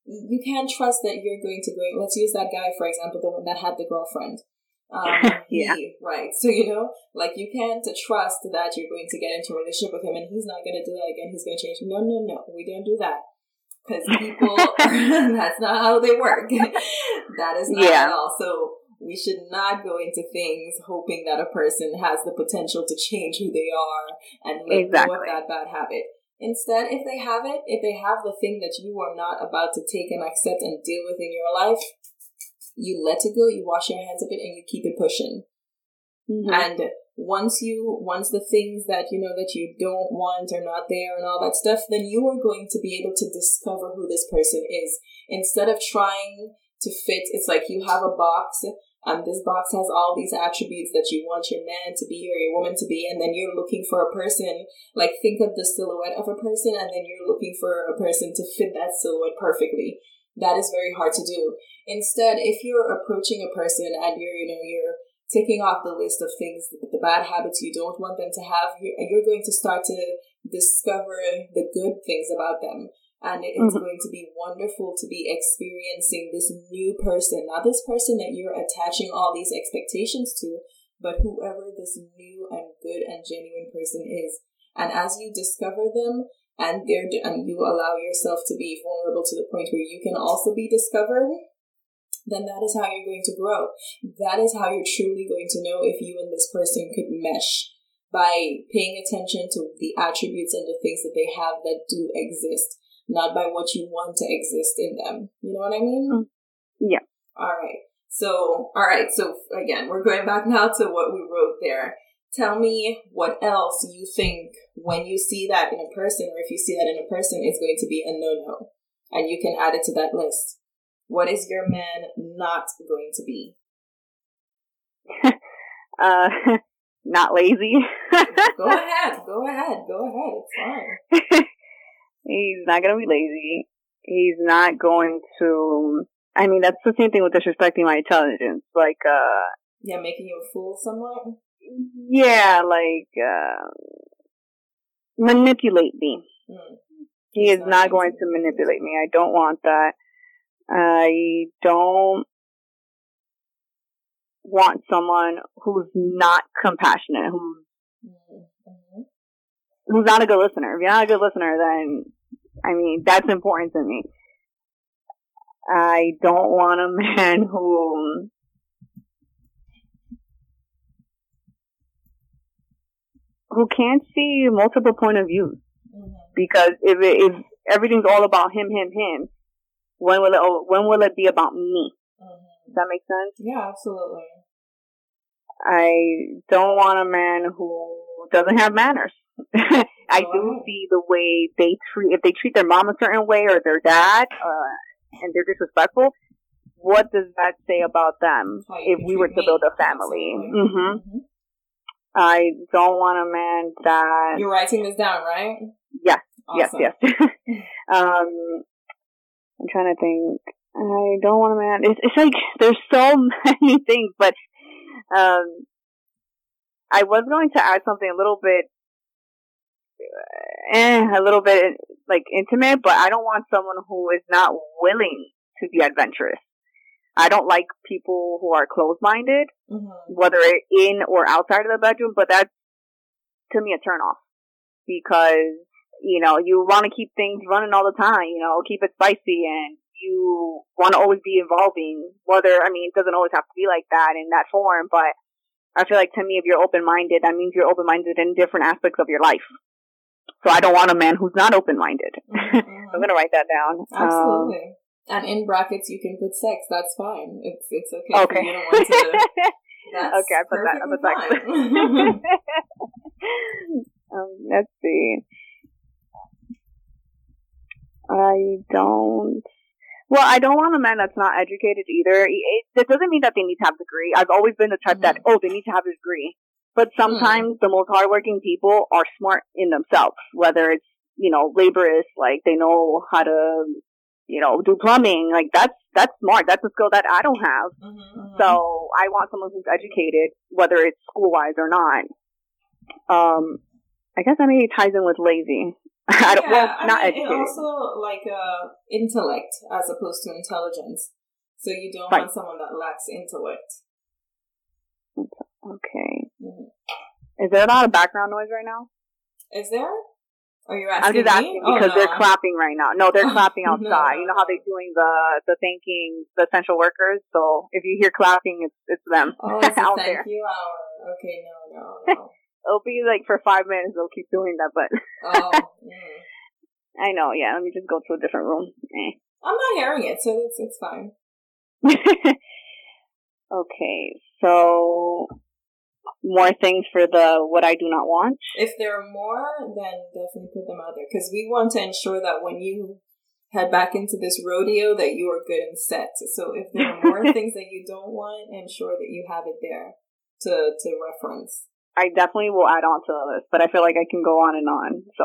you can't trust that you're going to go. Let's use that guy for example, the one that had the girlfriend. Um, yeah. He, right. So you know, like you can't trust that you're going to get into a relationship with him, and he's not going to do that again. He's going to change. No, no, no. We don't do that because people. that's not how they work. that is not yeah. at all. So we should not go into things hoping that a person has the potential to change who they are and let exactly. go of that bad habit. Instead, if they have it, if they have the thing that you are not about to take and accept and deal with in your life, you let it go, you wash your hands of it, and you keep it pushing. Mm-hmm. And once you, once the things that you know that you don't want are not there and all that stuff, then you are going to be able to discover who this person is. Instead of trying to fit, it's like you have a box um, this box has all these attributes that you want your man to be or your woman to be, and then you're looking for a person. Like think of the silhouette of a person, and then you're looking for a person to fit that silhouette perfectly. That is very hard to do. Instead, if you're approaching a person and you're, you know, you're taking off the list of things, the bad habits you don't want them to have, you're, you're going to start to discover the good things about them and it's mm-hmm. going to be wonderful to be experiencing this new person, not this person that you're attaching all these expectations to, but whoever this new and good and genuine person is. And as you discover them and they're, and you allow yourself to be vulnerable to the point where you can also be discovered, then that is how you're going to grow. That is how you're truly going to know if you and this person could mesh by paying attention to the attributes and the things that they have that do exist not by what you want to exist in them. You know what I mean? Mm. Yeah. All right. So, all right. So again, we're going back now to what we wrote there. Tell me what else you think when you see that in a person, or if you see that in a person, it's going to be a no no. And you can add it to that list. What is your man not going to be? uh, not lazy. go ahead. Go ahead. Go ahead. It's fine. He's not going to be lazy. He's not going to, I mean, that's the same thing with disrespecting my intelligence. Like, uh, yeah, making you a fool somewhat? Yeah, like, uh, manipulate me. Mm. He is not, going to manipulate me. I don't want that. I don't want someone who's not compassionate, who's mm-hmm. who's not a good listener. If you're not a good listener, then I mean, that's important to me. I don't want a man who who can't see multiple point of views. Mm-hmm. Because if it, if everything's all about him, him, him, when will it when will it be about me? Mm-hmm. Does that make sense? Yeah, absolutely. I don't want a man who doesn't have manners. I do see the way they treat if they treat their mom a certain way or their dad, uh, and they're disrespectful. What does that say about them if we were to build a family? Mm-hmm. Mm-hmm. I don't want a man that you're writing this down, right? Yes, awesome. yes, yes. um, I'm trying to think. I don't want a man. It's, it's like there's so many things, but um, I was going to add something a little bit eh, a little bit like intimate, but I don't want someone who is not willing to be adventurous. I don't like people who are closed minded, mm-hmm. whether in or outside of the bedroom, but that's to me a turn off because, you know, you want to keep things running all the time, you know, keep it spicy and you want to always be evolving, whether, I mean, it doesn't always have to be like that in that form, but I feel like to me, if you're open minded, that means you're open minded in different aspects of your life. So I don't want a man who's not open minded. Mm-hmm. I'm gonna write that down. Absolutely. Um, and in brackets, you can put sex. That's fine. It's it's okay. Okay. you don't want to. Okay, I put that. I put that. um, let's see. I don't. Well, I don't want a man that's not educated either. It, it doesn't mean that they need to have a degree. I've always been the type mm-hmm. that, oh, they need to have a degree. But sometimes mm-hmm. the most hardworking people are smart in themselves, whether it's, you know, laborious, like they know how to, you know, do plumbing. Like that's, that's smart. That's a skill that I don't have. Mm-hmm. So I want someone who's educated, whether it's school wise or not. Um, I guess that maybe ties in with lazy. I don't, yeah, well, not I mean, educated. also like uh, intellect as opposed to intelligence. So you don't right. want someone that lacks intellect. Okay. Mm-hmm. Is there a lot of background noise right now? Is there? Are you asking? I'm just asking me? because oh, no. they're clapping right now. No, they're clapping outside. no. You know how they're doing the the thanking the essential workers. So if you hear clapping, it's it's them oh, it's out thank there. you hour. Okay, no, no, no. It'll be like for five minutes. They'll keep doing that, but oh, mm. I know. Yeah, let me just go to a different room. Eh. I'm not hearing it, so it's it's fine. okay, so more things for the what I do not want. If there are more, then definitely put them out there because we want to ensure that when you head back into this rodeo, that you are good and set. So if there are more things that you don't want, ensure that you have it there to to reference. I definitely will add on to the list, but I feel like I can go on and on. So,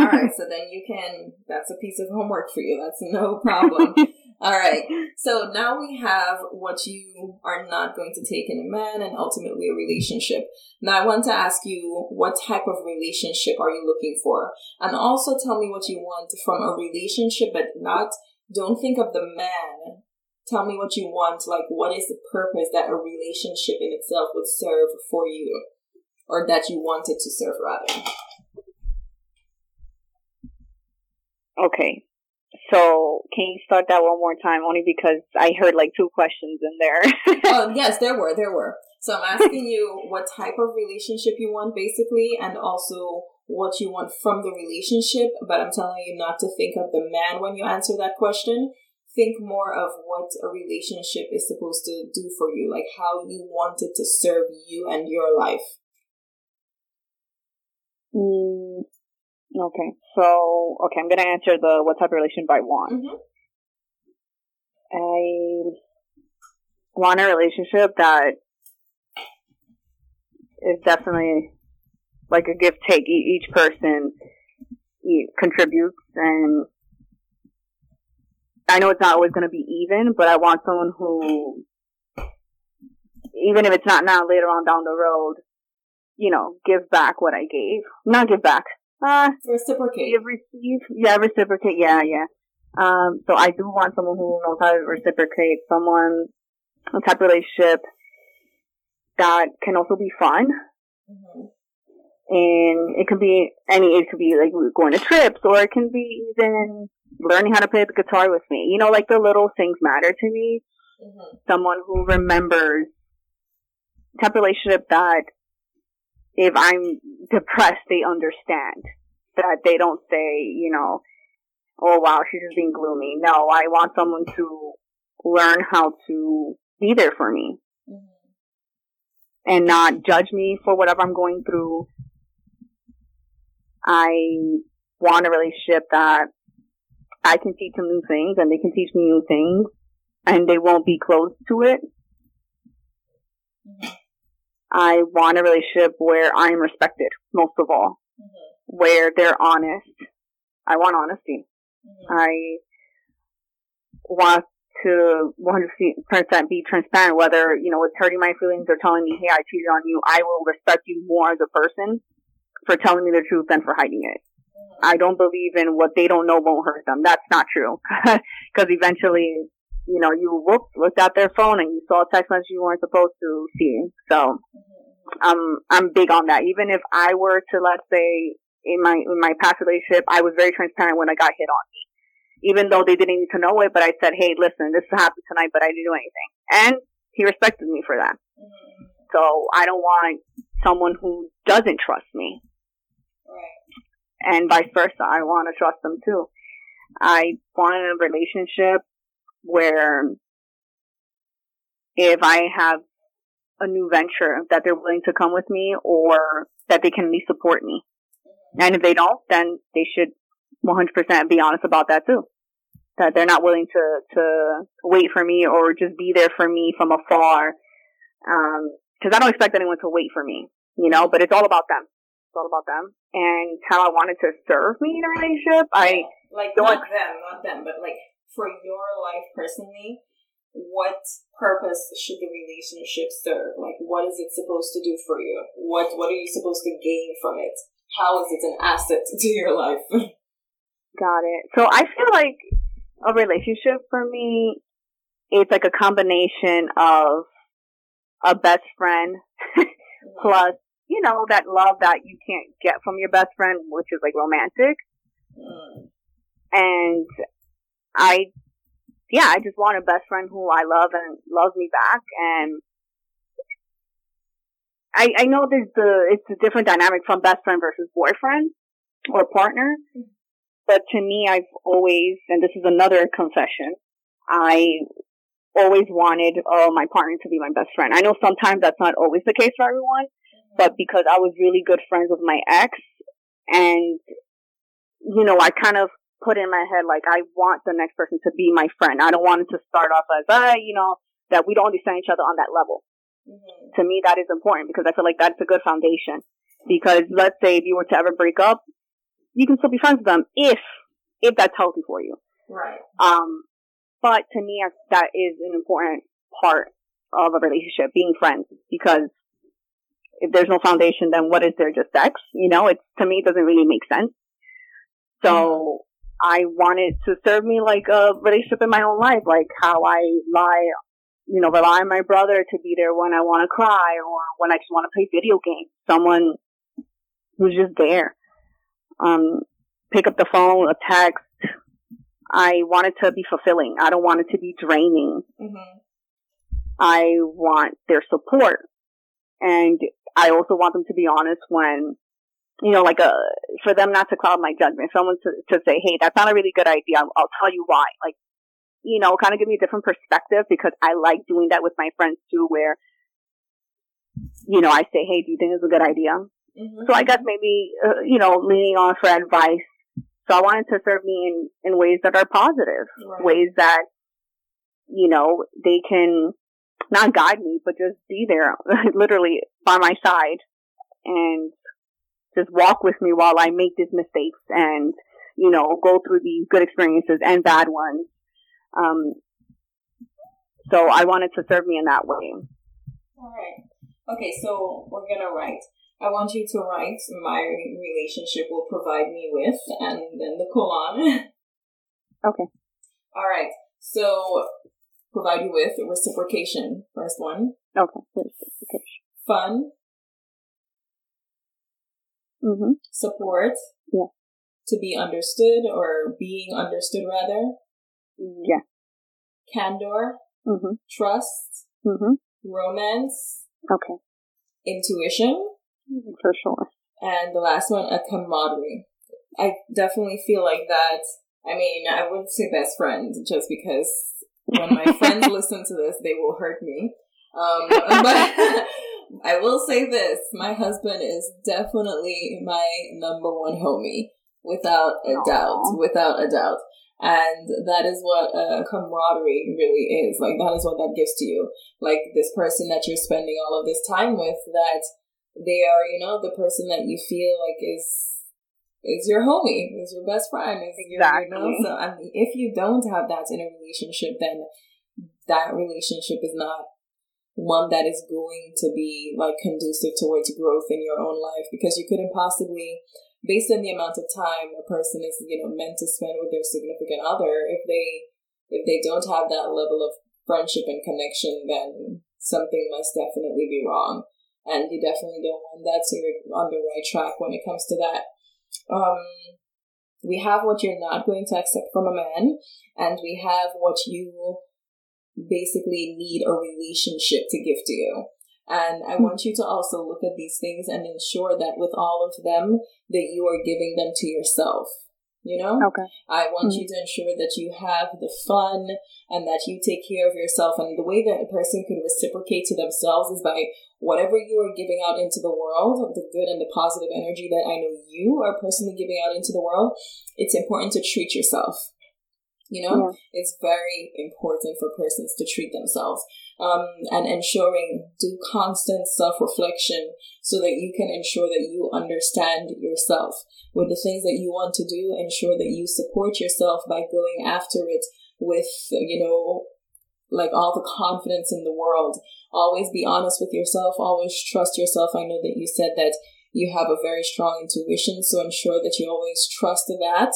all right. So then you can. That's a piece of homework for you. That's no problem. all right. So now we have what you are not going to take in a man, and ultimately a relationship. Now I want to ask you, what type of relationship are you looking for, and also tell me what you want from a relationship, but not. Don't think of the man tell me what you want like what is the purpose that a relationship in itself would serve for you or that you wanted to serve rather? Okay. So can you start that one more time? Only because I heard like two questions in there. oh yes, there were, there were. So I'm asking you what type of relationship you want basically and also what you want from the relationship, but I'm telling you not to think of the man when you answer that question. Think more of what a relationship is supposed to do for you, like how you want it to serve you and your life. Mm, okay, so okay, I'm gonna answer the what type of relationship I want. Mm-hmm. I want a relationship that is definitely like a give take. Each person contributes, and I know it's not always going to be even, but I want someone who, even if it's not now, later on down the road, you know, give back what I gave. Not give back. Uh, reciprocate. Receive. Yeah, reciprocate. Yeah, yeah. Um, so I do want someone who knows how to reciprocate, someone, a type of relationship that can also be fun. Mm-hmm. And it could be any, it could be like going to trips or it can be even learning how to play the guitar with me. You know, like the little things matter to me. Mm-hmm. Someone who remembers type of relationship that if I'm depressed, they understand that they don't say, you know, oh wow, she's just being gloomy. No, I want someone to learn how to be there for me mm-hmm. and not judge me for whatever I'm going through. I want a relationship that I can teach them new things and they can teach me new things and they won't be closed to it. Mm-hmm. I want a relationship where I'm respected, most of all, mm-hmm. where they're honest. I want honesty. Mm-hmm. I want to 100% be transparent, whether, you know, it's hurting my feelings or telling me, hey, I cheated on you. I will respect you more as a person for telling me the truth than for hiding it. I don't believe in what they don't know won't hurt them. That's not true. Because eventually, you know, you looked, looked at their phone and you saw a text message you weren't supposed to see. So, um, I'm I'm big on that. Even if I were to, let's say, in my in my past relationship, I was very transparent when I got hit on me. Even though they didn't need to know it, but I said, "Hey, listen, this happened tonight, but I didn't do anything," and he respected me for that. So I don't want someone who doesn't trust me. And vice versa. I want to trust them too. I want a relationship where if I have a new venture that they're willing to come with me or that they can at least support me. And if they don't, then they should 100% be honest about that too. That they're not willing to, to wait for me or just be there for me from afar. Um, cause I don't expect anyone to wait for me, you know, but it's all about them. It's all about them and how I wanted to serve me in a relationship. I like not them, not them, but like for your life personally, what purpose should the relationship serve? Like, what is it supposed to do for you? What What are you supposed to gain from it? How is it an asset to your life? Got it. So I feel like a relationship for me, it's like a combination of a best friend plus, you know, that love that you can't get from your best friend, which is like romantic. Mm. And I, yeah, I just want a best friend who I love and loves me back. And I, I know there's the, it's a different dynamic from best friend versus boyfriend or partner. But to me, I've always, and this is another confession, I always wanted uh, my partner to be my best friend. I know sometimes that's not always the case for everyone, but because I was really good friends with my ex, and you know, I kind of put in my head like I want the next person to be my friend. I don't want it to start off as, ah, you know, that we don't understand each other on that level. Mm-hmm. To me, that is important because I feel like that's a good foundation. Because let's say if you were to ever break up, you can still be friends with them if if that's healthy for you. Right. Um, but to me, that is an important part of a relationship, being friends, because if there's no foundation, then what is there? Just sex? You know, it's to me it doesn't really make sense. So. I wanted to serve me like a relationship in my own life, like how I lie, you know, rely on my brother to be there when I want to cry or when I just want to play video games. Someone who's just there. Um, pick up the phone, a text. I want it to be fulfilling. I don't want it to be draining. Mm-hmm. I want their support. And I also want them to be honest when, you know, like a, for them not to cloud my judgment. Someone to, to say, hey, that's not a really good idea. I'll, I'll tell you why. Like, you know, kind of give me a different perspective because I like doing that with my friends too, where, you know, I say, hey, do you think it's a good idea? Mm-hmm. So I guess maybe, uh, you know, leaning on for advice. So I wanted to serve me in, in ways that are positive, right. ways that, you know, they can not guide me, but just be there, literally by my side and just walk with me while I make these mistakes and, you know, go through these good experiences and bad ones. Um, so I wanted to serve me in that way. All right. Okay, so we're gonna write. I want you to write my relationship will provide me with, and then the colon. okay. All right. So provide you with reciprocation. First one. Okay. Reciprocation. Fun. Mm-hmm. Support. Yeah. To be understood or being understood rather. Yeah. Candor. Mm-hmm. Trust. Mm-hmm. Romance. Okay. Intuition. For sure. And the last one, a camaraderie. I definitely feel like that. I mean, I wouldn't say best friend just because when my friends listen to this, they will hurt me. Um, but I will say this: my husband is definitely my number one homie, without a Aww. doubt. Without a doubt. And that is what a camaraderie really is. Like, that is what that gives to you. Like, this person that you're spending all of this time with, that they are, you know, the person that you feel like is is your homie, is your best friend, is exactly. your, you know. So I mean, if you don't have that in a relationship, then that relationship is not one that is going to be like conducive towards growth in your own life because you couldn't possibly based on the amount of time a person is you know meant to spend with their significant other if they if they don't have that level of friendship and connection then something must definitely be wrong. And you definitely don't want that so you're on the right track when it comes to that. Um we have what you're not going to accept from a man and we have what you basically need a relationship to give to you. And I want you to also look at these things and ensure that with all of them, that you are giving them to yourself. You know? Okay. I want mm-hmm. you to ensure that you have the fun and that you take care of yourself. And the way that a person can reciprocate to themselves is by whatever you are giving out into the world, the good and the positive energy that I know you are personally giving out into the world, it's important to treat yourself. You know, yeah. it's very important for persons to treat themselves um, and ensuring do constant self reflection so that you can ensure that you understand yourself. With the things that you want to do, ensure that you support yourself by going after it with, you know, like all the confidence in the world. Always be honest with yourself, always trust yourself. I know that you said that you have a very strong intuition, so ensure that you always trust that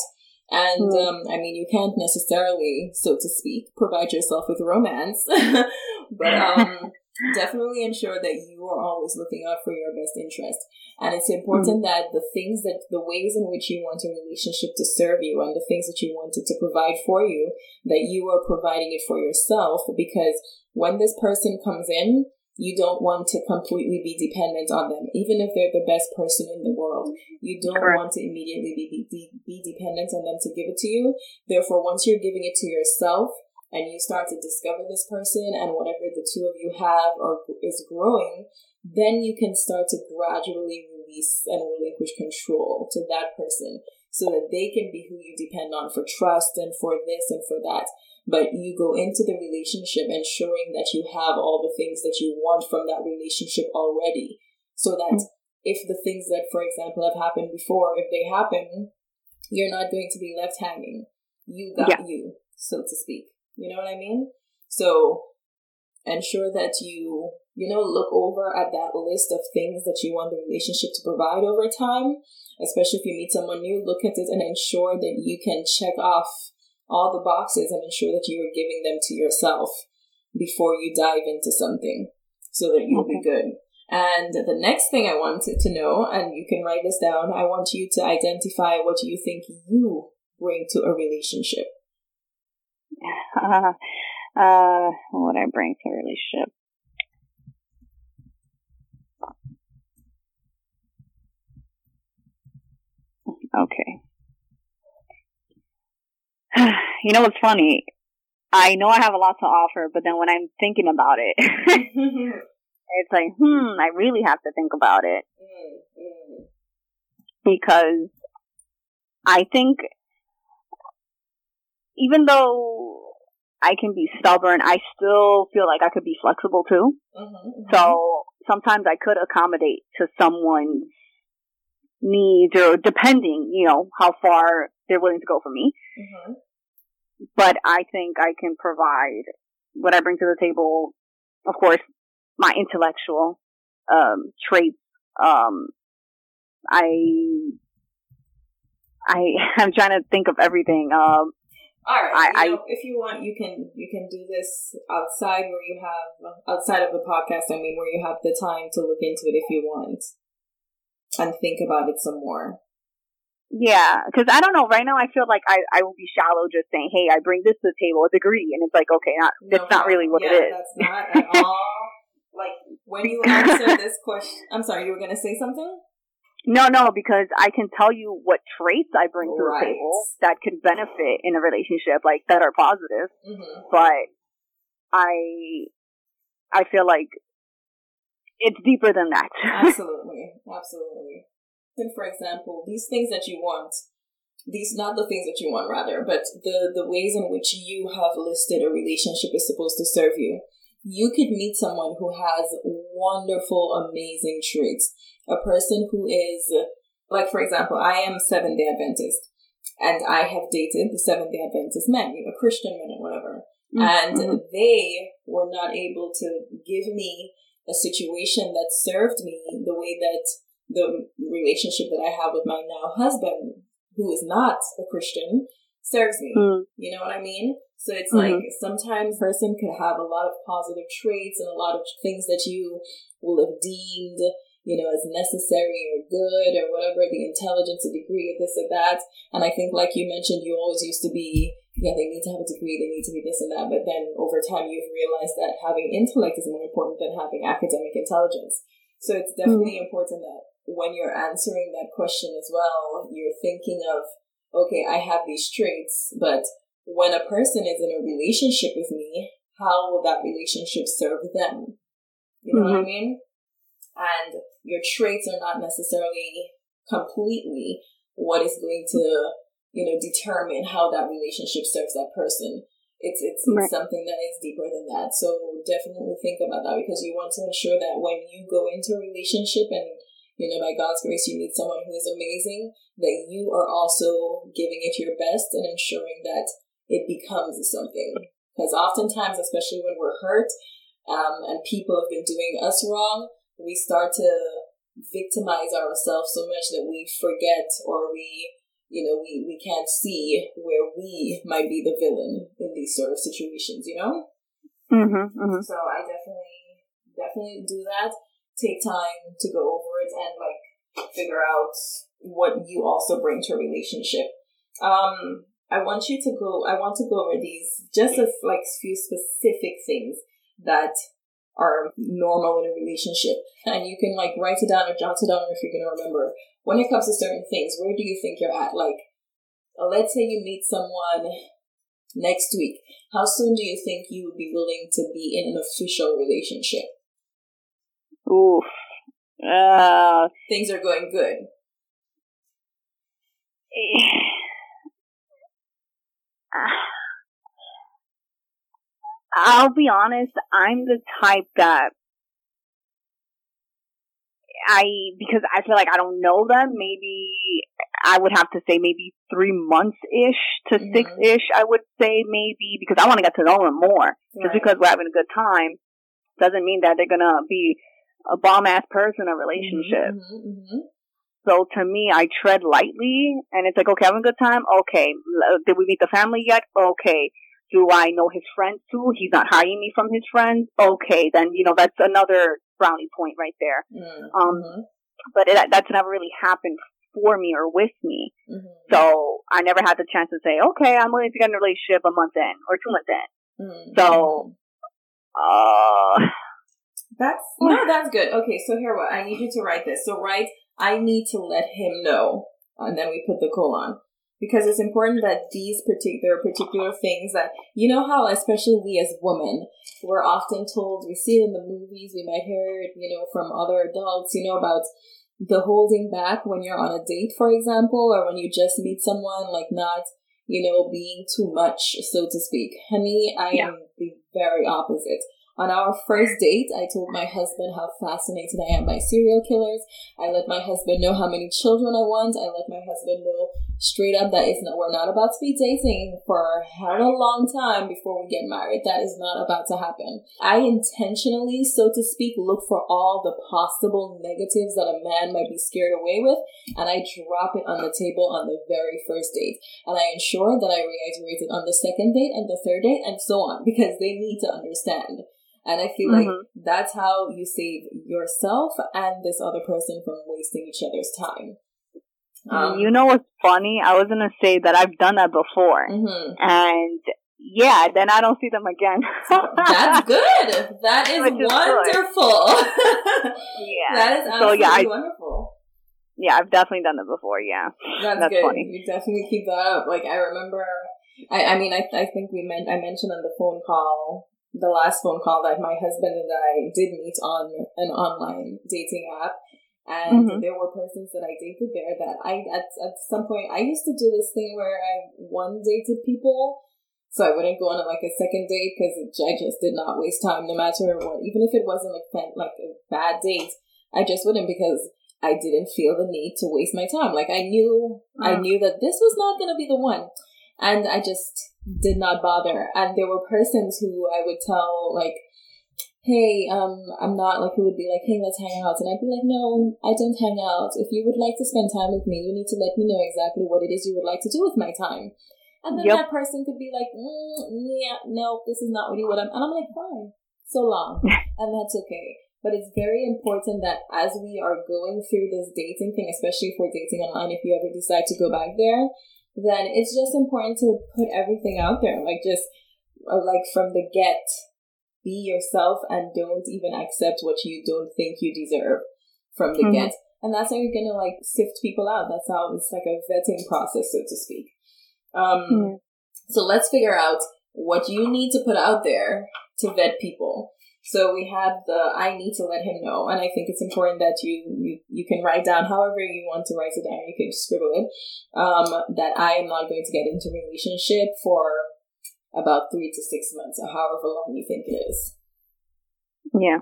and mm. um, I mean, you can't necessarily, so to speak, provide yourself with romance, but um, definitely ensure that you are always looking out for your best interest. And it's important mm. that the things that, the ways in which you want a relationship to serve you and the things that you want it to provide for you, that you are providing it for yourself because when this person comes in, you don't want to completely be dependent on them, even if they're the best person in the world. You don't Correct. want to immediately be, be, be dependent on them to give it to you. Therefore, once you're giving it to yourself and you start to discover this person and whatever the two of you have or is growing, then you can start to gradually release and relinquish control to that person so that they can be who you depend on for trust and for this and for that but you go into the relationship ensuring that you have all the things that you want from that relationship already so that mm-hmm. if the things that for example have happened before if they happen you're not going to be left hanging you got yeah. you so to speak you know what i mean so ensure that you you know look over at that list of things that you want the relationship to provide over time especially if you meet someone new look at it and ensure that you can check off all the boxes and ensure that you are giving them to yourself before you dive into something so that you'll okay. be good. And the next thing I wanted to know, and you can write this down, I want you to identify what you think you bring to a relationship. Uh, uh, what I bring to a relationship. Okay. you know what's funny? I know I have a lot to offer, but then when I'm thinking about it, it's like, hmm, I really have to think about it. Because I think even though I can be stubborn, I still feel like I could be flexible too. Mm-hmm, mm-hmm. So sometimes I could accommodate to someone's needs or depending, you know, how far they're willing to go for me. Mm-hmm. But I think I can provide what I bring to the table. Of course, my intellectual um, traits. Um, I I am trying to think of everything. Um, all right. I, you know, I, if you want, you can you can do this outside where you have outside of the podcast. I mean, where you have the time to look into it if you want and think about it some more. Yeah, because I don't know. Right now, I feel like I, I will be shallow just saying, "Hey, I bring this to the table, a degree," and it's like, okay, not no, that's not really what yeah, it is. That's not at all. like when you answer this question, I'm sorry, you were going to say something. No, no, because I can tell you what traits I bring to right. the table that could benefit in a relationship, like that are positive. Mm-hmm. But I, I feel like it's deeper than that. absolutely, absolutely. And for example, these things that you want, these not the things that you want rather, but the the ways in which you have listed a relationship is supposed to serve you. You could meet someone who has wonderful, amazing traits. A person who is like, for example, I am Seventh Day Adventist, and I have dated the Seventh Day Adventist men, you know, Christian men or whatever. Mm-hmm. And they were not able to give me a situation that served me the way that the relationship that I have with my now husband, who is not a Christian, serves me. Mm. You know what I mean? So it's mm-hmm. like sometimes a person could have a lot of positive traits and a lot of things that you will have deemed, you know, as necessary or good or whatever, the intelligence, a degree of this or that. And I think, like you mentioned, you always used to be, yeah, they need to have a degree, they need to be this and that. But then over time, you've realized that having intellect is more important than having academic intelligence. So it's definitely mm-hmm. important that when you're answering that question as well, you're thinking of, okay, I have these traits, but when a person is in a relationship with me, how will that relationship serve them? You know mm-hmm. what I mm-hmm. mean? And your traits are not necessarily completely what is going to, you know, determine how that relationship serves that person. It's it's, right. it's something that is deeper than that. So definitely think about that because you want to ensure that when you go into a relationship and you know, by God's grace, you meet someone who is amazing, that you are also giving it your best and ensuring that it becomes something. Because oftentimes, especially when we're hurt um, and people have been doing us wrong, we start to victimize ourselves so much that we forget or we, you know, we, we can't see where we might be the villain in these sort of situations, you know? Mm-hmm, mm-hmm. So I definitely, definitely do that take time to go over it and like figure out what you also bring to a relationship. Um, I want you to go, I want to go over these just as like few specific things that are normal in a relationship. And you can like write it down or jot it down if you're going to remember. When it comes to certain things, where do you think you're at? Like, let's say you meet someone next week. How soon do you think you would be willing to be in an official relationship? Oof. Uh, Things are going good. I'll be honest, I'm the type that I, because I feel like I don't know them, maybe I would have to say maybe three months ish to mm-hmm. six ish, I would say maybe, because I want to get to know them more. Right. Just because we're having a good time doesn't mean that they're gonna be a bomb ass person a relationship. Mm-hmm, mm-hmm. So to me, I tread lightly and it's like, okay, having a good time. Okay. Did we meet the family yet? Okay. Do I know his friends too? He's not hiding me from his friends. Okay. Then, you know, that's another brownie point right there. Mm-hmm. Um, mm-hmm. but it, that's never really happened for me or with me. Mm-hmm. So I never had the chance to say, okay, I'm willing to get in a relationship a month in or two months in. Mm-hmm. So, uh, that's oh, no, that's good. Okay, so here what I need you to write this. So write I need to let him know. And then we put the colon. Because it's important that these particular particular things that you know how especially we as women we're often told we see it in the movies, we might hear it, you know, from other adults, you know, about the holding back when you're on a date, for example, or when you just meet someone, like not, you know, being too much, so to speak. Honey, I yeah. am the very opposite. On our first date, I told my husband how fascinated I am by serial killers. I let my husband know how many children I want. I let my husband know straight up that it's not, we're not about to be dating for a long time before we get married. That is not about to happen. I intentionally, so to speak, look for all the possible negatives that a man might be scared away with, and I drop it on the table on the very first date. And I ensure that I reiterate it on the second date and the third date and so on because they need to understand. And I feel mm-hmm. like that's how you save yourself and this other person from wasting each other's time. Um, you know what's funny? I was gonna say that I've done that before, mm-hmm. and yeah, then I don't see them again. That's good. That is, is wonderful. yeah, that is absolutely so, yeah, I, wonderful. Yeah, I've definitely done it before. Yeah, that's, that's good. Funny. You definitely keep that up. Like I remember, I, I mean, I, I think we meant I mentioned on the phone call the last phone call that my husband and I did meet on an online dating app. And mm-hmm. there were persons that I dated there that I, at, at some point, I used to do this thing where I one dated people. So I wouldn't go on like a second date because I just did not waste time no matter what. Even if it wasn't like, like a bad date, I just wouldn't because I didn't feel the need to waste my time. Like I knew, mm-hmm. I knew that this was not going to be the one. And I just did not bother. And there were persons who I would tell, like, hey, um, I'm not like who would be like, hey, let's hang out. And I'd be like, no, I don't hang out. If you would like to spend time with me, you need to let me know exactly what it is you would like to do with my time. And then yep. that person could be like, mm, yeah, no, this is not really what I'm. And I'm like, fine, so long, and that's okay. But it's very important that as we are going through this dating thing, especially if we're dating online, if you ever decide to go back there, then it's just important to put everything out there, like just uh, like from the get be yourself and don't even accept what you don't think you deserve from the mm-hmm. get. And that's how you're gonna like sift people out. That's how it's like a vetting process, so to speak. Um, mm-hmm. So let's figure out what you need to put out there to vet people. So we have the I need to let him know, and I think it's important that you you, you can write down however you want to write it down. You can scribble it. Um, that I am not going to get into relationship for about three to six months or however long you think it is. Yeah.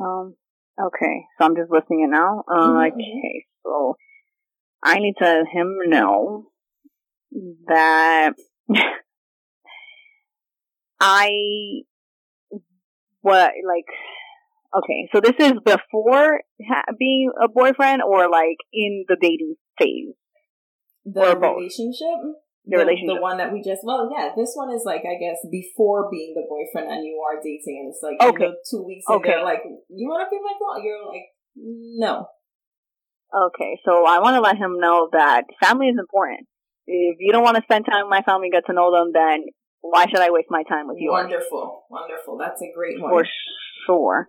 Um, okay. So I'm just listening it now. Uh, mm-hmm. Okay. So I need to let him know that I, what, like, okay. So this is before ha- being a boyfriend or like in the dating phase? The relationship? the, the relationship. The one that we just well, yeah, this one is like I guess before being the boyfriend and you are dating and it's like okay. You know, two weeks okay. like, You wanna be my girl? You're like, No. Okay, so I wanna let him know that family is important. If you don't want to spend time with my family, get to know them, then why should I waste my time with you? Wonderful. Wonderful. That's a great one. For sure.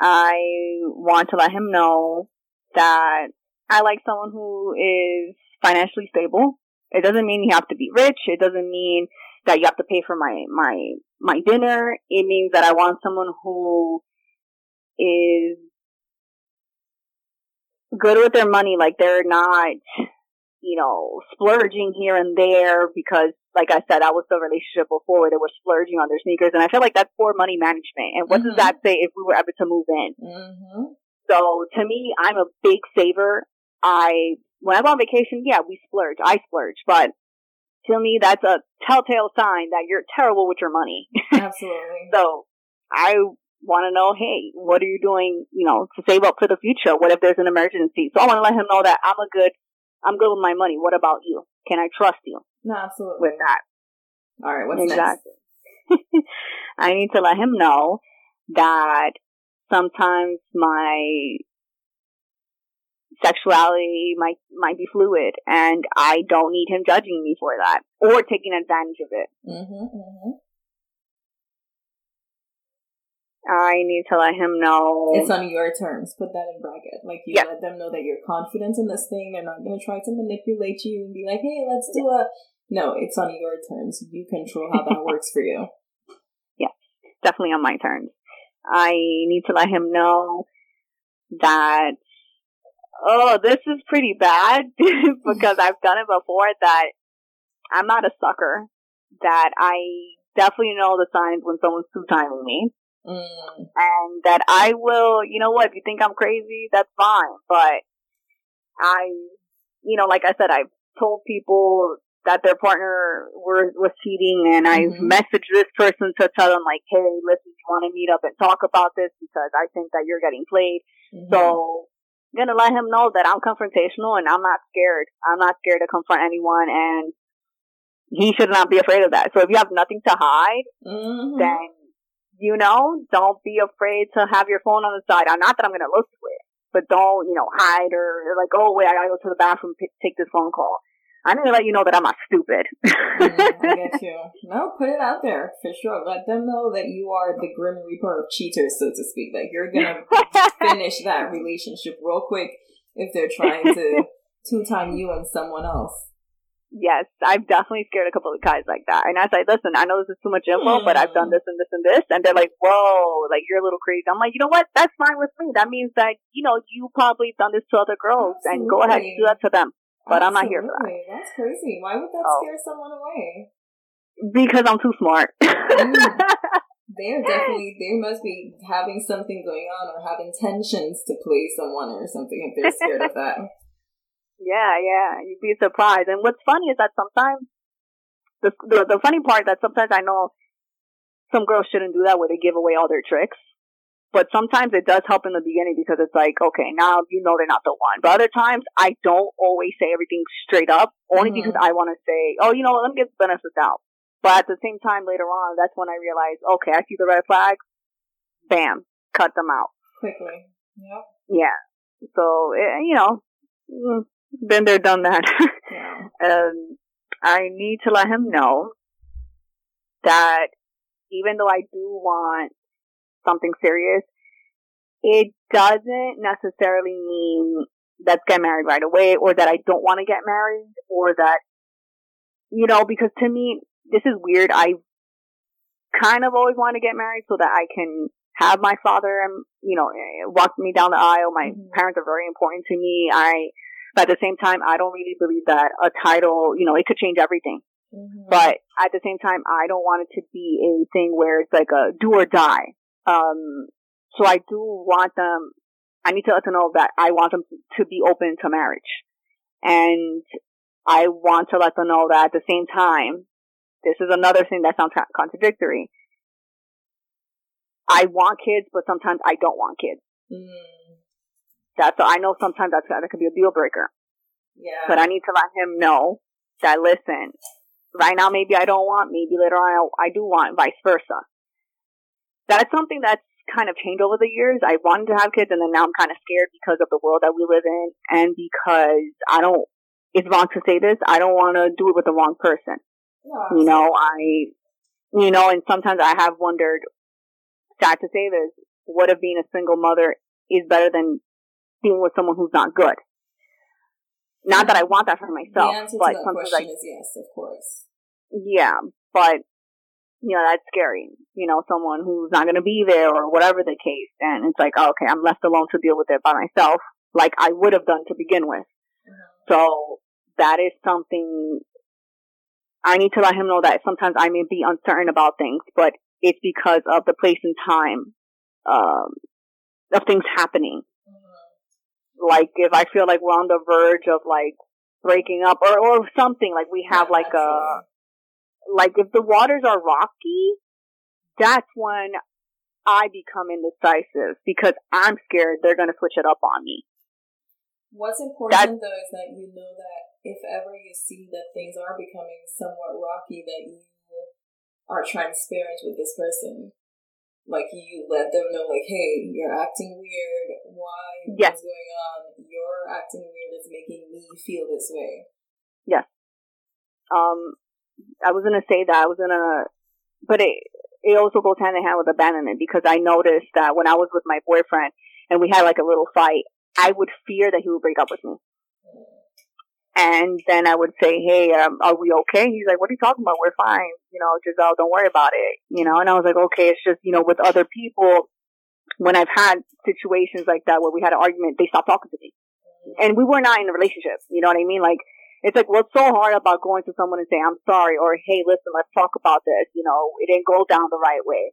I want to let him know that I like someone who is financially stable it doesn't mean you have to be rich. It doesn't mean that you have to pay for my, my, my dinner. It means that I want someone who is good with their money. Like they're not, you know, splurging here and there because, like I said, that was the relationship before where they were splurging on their sneakers. And I feel like that's poor money management. And what mm-hmm. does that say if we were ever to move in? Mm-hmm. So to me, I'm a big saver. I when I'm on vacation, yeah, we splurge. I splurge, but to me, that's a telltale sign that you're terrible with your money. Absolutely. so I want to know, hey, what are you doing, you know, to save up for the future? What if there's an emergency? So I want to let him know that I'm a good, I'm good with my money. What about you? Can I trust you? No, absolutely. With that. All right. What's exactly. next? I need to let him know that sometimes my sexuality might might be fluid, and I don't need him judging me for that or taking advantage of it. Mm-hmm, mm-hmm. I need to let him know it's on your terms. Put that in bracket. Like you let them know that you're confident in this thing. They're not going to try to manipulate you and be like, "Hey, let's do a." No, it's on your terms. You control how that works for you. Yeah, definitely on my terms. I need to let him know that oh, this is pretty bad because I've done it before that I'm not a sucker. That I definitely know the signs when someone's two timing me. Mm. And that I will, you know what, if you think I'm crazy, that's fine. But I, you know, like I said, I've told people that their partner were, was cheating and I've mm-hmm. messaged this person to tell them like, hey, listen, you want to meet up and talk about this because I think that you're getting played. Mm-hmm. So gonna let him know that I'm confrontational and I'm not scared. I'm not scared to confront anyone and he should not be afraid of that. So if you have nothing to hide, mm-hmm. then, you know, don't be afraid to have your phone on the side. Not that I'm gonna look for it, but don't, you know, hide or like, oh wait, I gotta go to the bathroom, p- take this phone call. I'm gonna let you know that I'm not stupid. mm, I get you. No, put it out there for sure. Let them know that you are the grim reaper of cheaters, so to speak. Like you're gonna finish that relationship real quick if they're trying to two time you and someone else. Yes, I've definitely scared a couple of guys like that. And I say, listen, I know this is too much info, mm. but I've done this and this and this. And they're like, whoa, like you're a little crazy. I'm like, you know what? That's fine with me. That means that, you know, you probably done this to other girls Absolutely. and go ahead and do that to them. But Absolutely. I'm not here for that. That's crazy. Why would that oh. scare someone away? Because I'm too smart. mm. They're definitely, they must be having something going on or having tensions to play someone or something if they're scared of that. Yeah, yeah. You'd be surprised. And what's funny is that sometimes, the, the, the funny part that sometimes I know some girls shouldn't do that where they give away all their tricks. But sometimes it does help in the beginning because it's like, okay, now you know they're not the one. But other times I don't always say everything straight up, only mm-hmm. because I want to say, oh, you know, let me get the benefits out. But at the same time, later on, that's when I realize, okay, I see the red flags. Bam, cut them out quickly. Yep. Yeah. So it, you know, mm, been there, done that. yeah. um, I need to let him know that even though I do want something serious, it doesn't necessarily mean let's get married right away or that I don't want to get married or that, you know, because to me, this is weird. I kind of always want to get married so that I can have my father, and, you know, walk me down the aisle. My mm-hmm. parents are very important to me. I, but at the same time, I don't really believe that a title, you know, it could change everything. Mm-hmm. But at the same time, I don't want it to be a thing where it's like a do or die. Um, so I do want them, I need to let them know that I want them to be open to marriage. And I want to let them know that at the same time, this is another thing that sounds contradictory. I want kids, but sometimes I don't want kids. Mm. That's, I know sometimes that's, that could be a deal breaker. Yeah. But I need to let him know that listen, right now maybe I don't want, maybe later on I, I do want, vice versa that's something that's kind of changed over the years. I wanted to have kids and then now I'm kind of scared because of the world that we live in and because I don't, it's wrong to say this, I don't want to do it with the wrong person. Yeah. You know, I, you know, and sometimes I have wondered, sad to say this, what if being a single mother is better than being with someone who's not good? Not that I want that for myself, but sometimes is yes, of course. Yeah, but you know, that's scary. You know, someone who's not going to be there or whatever the case. And it's like, oh, okay, I'm left alone to deal with it by myself, like I would have done to begin with. Mm-hmm. So that is something I need to let him know that sometimes I may be uncertain about things, but it's because of the place and time, um, of things happening. Like if I feel like we're on the verge of like breaking up or, or something, like we have yeah, like a, like if the waters are rocky, that's when I become indecisive because I'm scared they're going to switch it up on me. What's important though is that you know that if ever you see that things are becoming somewhat rocky, that you are transparent with this person. Like you let them know, like, hey, you're acting weird. Why? Yes. What's going on? You're acting weird. It's making me feel this way. Yes. Um, I was gonna say that I was gonna, but it it also goes hand in hand with abandonment because I noticed that when I was with my boyfriend and we had like a little fight, I would fear that he would break up with me. And then I would say, "Hey, um, are we okay?" He's like, "What are you talking about? We're fine. You know, Giselle, don't worry about it." You know, and I was like, "Okay, it's just you know, with other people, when I've had situations like that where we had an argument, they stopped talking to me, and we were not in a relationship. You know what I mean? Like it's like what's so hard about going to someone and saying I'm sorry or hey listen let's talk about this you know it didn't go down the right way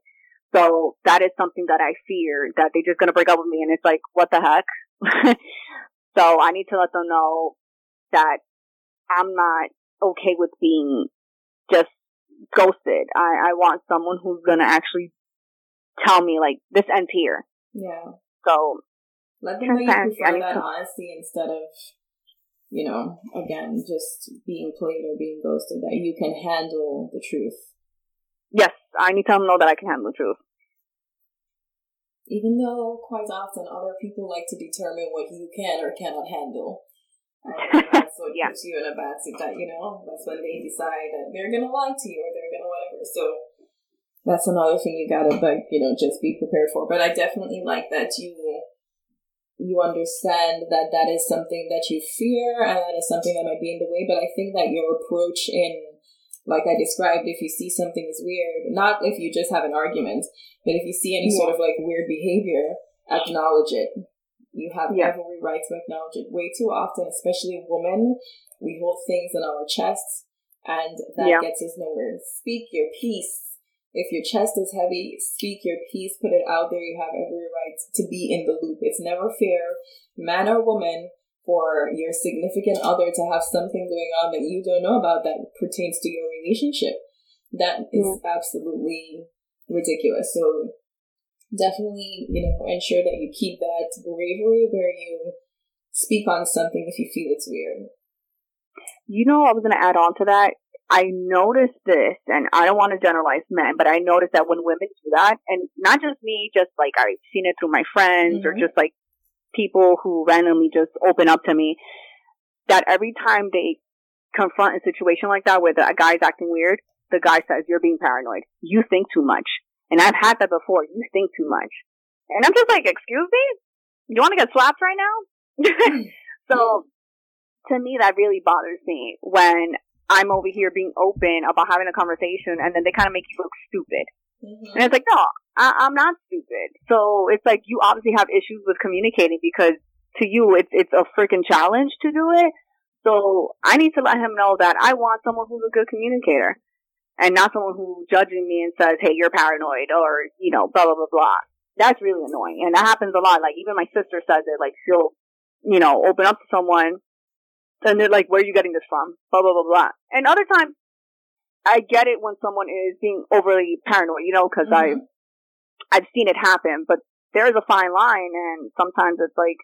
so that is something that I fear that they're just gonna break up with me and it's like what the heck so I need to let them know that I'm not okay with being just ghosted I I want someone who's gonna actually tell me like this ends here yeah so let them know you prefer that to- honesty instead of you know, again, just being played or being ghosted, that you can handle the truth. Yes, I need to know that I can handle the truth. Even though quite often other people like to determine what you can or cannot handle. That's what yeah. puts you in a bad situation, you know? That's when they decide that they're gonna lie to you or they're gonna whatever. So that's another thing you gotta, like, you know, just be prepared for. But I definitely like that you you understand that that is something that you fear and that is something that might be in the way. But I think that your approach in, like I described, if you see something is weird, not if you just have an argument, but if you see any yeah. sort of like weird behavior, acknowledge it. You have yeah. every right to acknowledge it. Way too often, especially women, we hold things in our chests and that yeah. gets us nowhere. Speak your piece if your chest is heavy, speak your piece, put it out there. You have every right to be in the loop. It's never fair, man or woman, for your significant other to have something going on that you don't know about that pertains to your relationship. That is absolutely ridiculous. So definitely, you know, ensure that you keep that bravery where you speak on something if you feel it's weird. You know, I was going to add on to that. I noticed this, and I don't want to generalize men, but I noticed that when women do that, and not just me, just like I've seen it through my friends mm-hmm. or just like people who randomly just open up to me, that every time they confront a situation like that where the guy's acting weird, the guy says, you're being paranoid. You think too much. And I've had that before. You think too much. And I'm just like, excuse me? You want to get slapped right now? so to me, that really bothers me when I'm over here being open about having a conversation and then they kind of make you look stupid. Mm-hmm. And it's like, no, I, am not stupid. So it's like you obviously have issues with communicating because to you it's it's a freaking challenge to do it. So I need to let him know that I want someone who's a good communicator and not someone who's judging me and says, "Hey, you're paranoid," or you know, blah blah blah blah. That's really annoying, and that happens a lot. Like even my sister says it. Like she'll, you know, open up to someone, and they're like, "Where are you getting this from?" Blah blah blah blah. And other times, I get it when someone is being overly paranoid, you know, because mm-hmm. I, I've seen it happen. But there is a fine line, and sometimes it's like,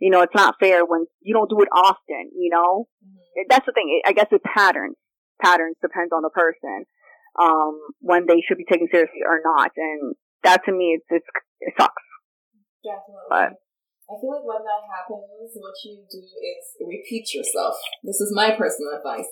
you know, it's not fair when you don't do it often. You know, mm-hmm. that's the thing. I guess it's patterns patterns depends on the person um, when they should be taken seriously or not. And that to me, it's, it's it sucks. Definitely. But, I feel like when that happens, what you do is repeat yourself. This is my personal advice.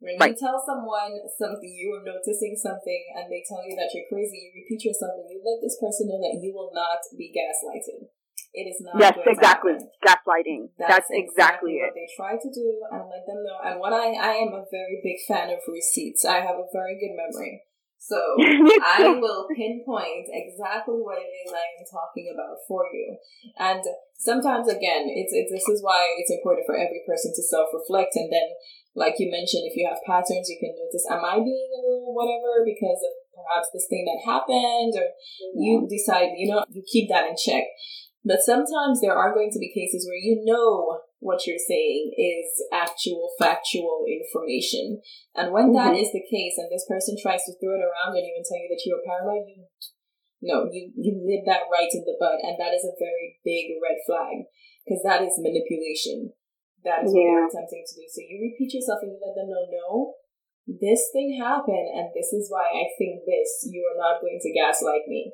When right. you tell someone something, you are noticing something, and they tell you that you're crazy, you repeat yourself and you let this person know that you will not be gaslighted. It is not. Yes, exactly. Gaslighting. That's, That's exactly, exactly what they try to do, and let them know. And what I, I am a very big fan of receipts. I have a very good memory. So I will pinpoint exactly what it is I am talking about for you. And sometimes again, it's, it's this is why it's important for every person to self reflect and then like you mentioned, if you have patterns, you can notice, am I being a little whatever because of perhaps this thing that happened or you decide, you know, you keep that in check. But sometimes there are going to be cases where you know what you're saying is actual factual information. And when mm-hmm. that is the case and this person tries to throw it around on you and tell you that you're paranoid, you no, you, you nip that right in the bud. And that is a very big red flag because that is manipulation. That is yeah. what they're attempting to do. So you repeat yourself and you let them know, no, this thing happened and this is why I think this. You are not going to gaslight me.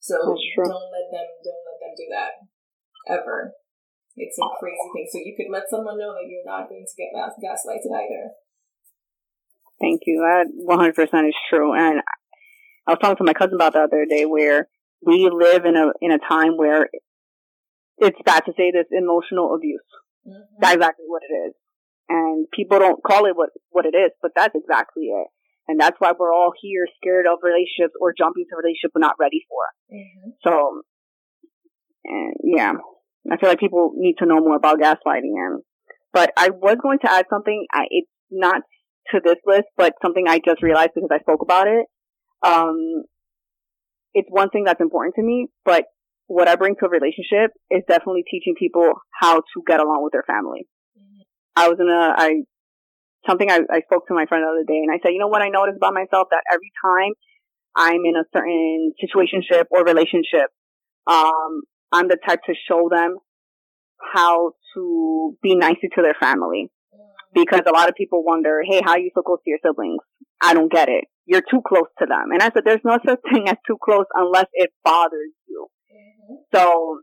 So don't let them don't do that ever. It's a crazy thing. So you could let someone know that you're not going to get gaslighted either. Thank you. That 100% is true. And I was talking to my cousin about the other day where we live in a in a time where it's bad to say this emotional abuse. Mm-hmm. That's exactly what it is. And people don't call it what what it is, but that's exactly it. And that's why we're all here scared of relationships or jumping to relationships we're not ready for. Mm-hmm. So, and yeah, I feel like people need to know more about gaslighting. And, but I was going to add something. I, it's not to this list, but something I just realized because I spoke about it. Um, it's one thing that's important to me, but what I bring to a relationship is definitely teaching people how to get along with their family. I was in a, I something I, I spoke to my friend the other day and I said, you know what I noticed about myself that every time I'm in a certain situationship or relationship, um, I'm the type to show them how to be nice to their family. Because a lot of people wonder, hey, how are you so close to your siblings? I don't get it. You're too close to them. And I said, there's no such thing as too close unless it bothers you. Mm-hmm. So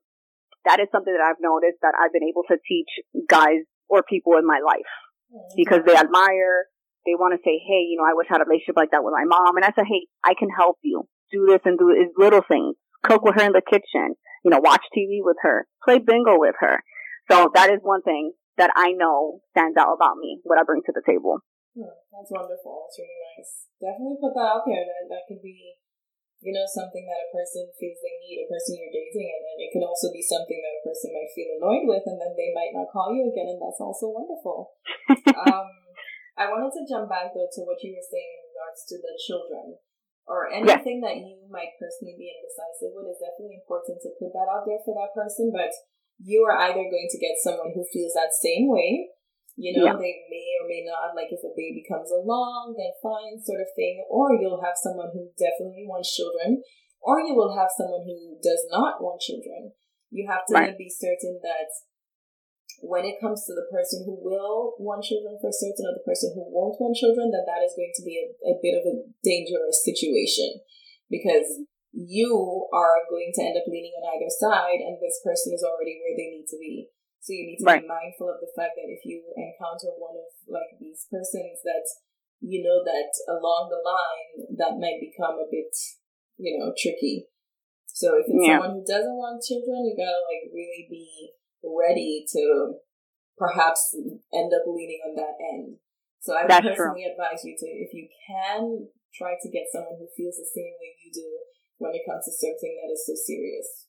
that is something that I've noticed that I've been able to teach guys or people in my life because they admire, they want to say, hey, you know, I wish I had a relationship like that with my mom. And I said, hey, I can help you do this and do these little things. Cook with her in the kitchen, you know, watch TV with her, play bingo with her. So that is one thing that I know stands out about me, what I bring to the table. Hmm, that's wonderful. That's really nice. Definitely put that out there. That, that could be you know, something that a person feels they need, a person you're dating, and then it could also be something that a person might feel annoyed with, and then they might not call you again, and that's also wonderful. um, I wanted to jump back though to what you were saying in regards to the children or anything yeah. that you might personally be indecisive with. It's definitely important to put that out there for that person, but you are either going to get someone who feels that same way You know, yeah. they may or may not, like if a baby comes along, then fine, sort of thing. Or you'll have someone who definitely wants children, or you will have someone who does not want children. You have to right. be certain that when it comes to the person who will want children for certain, or the person who won't want children, then that is going to be a, a bit of a dangerous situation because you are going to end up leaning on either side, and this person is already where they need to be. So you need to right. be mindful of the fact that if you encounter one of like these persons that you know that along the line that might become a bit, you know, tricky. So if it's yeah. someone who doesn't want children, you gotta like really be ready to perhaps end up leaning on that end. So I would personally true. advise you to, if you can, try to get someone who feels the same way you do when it comes to something that is so serious.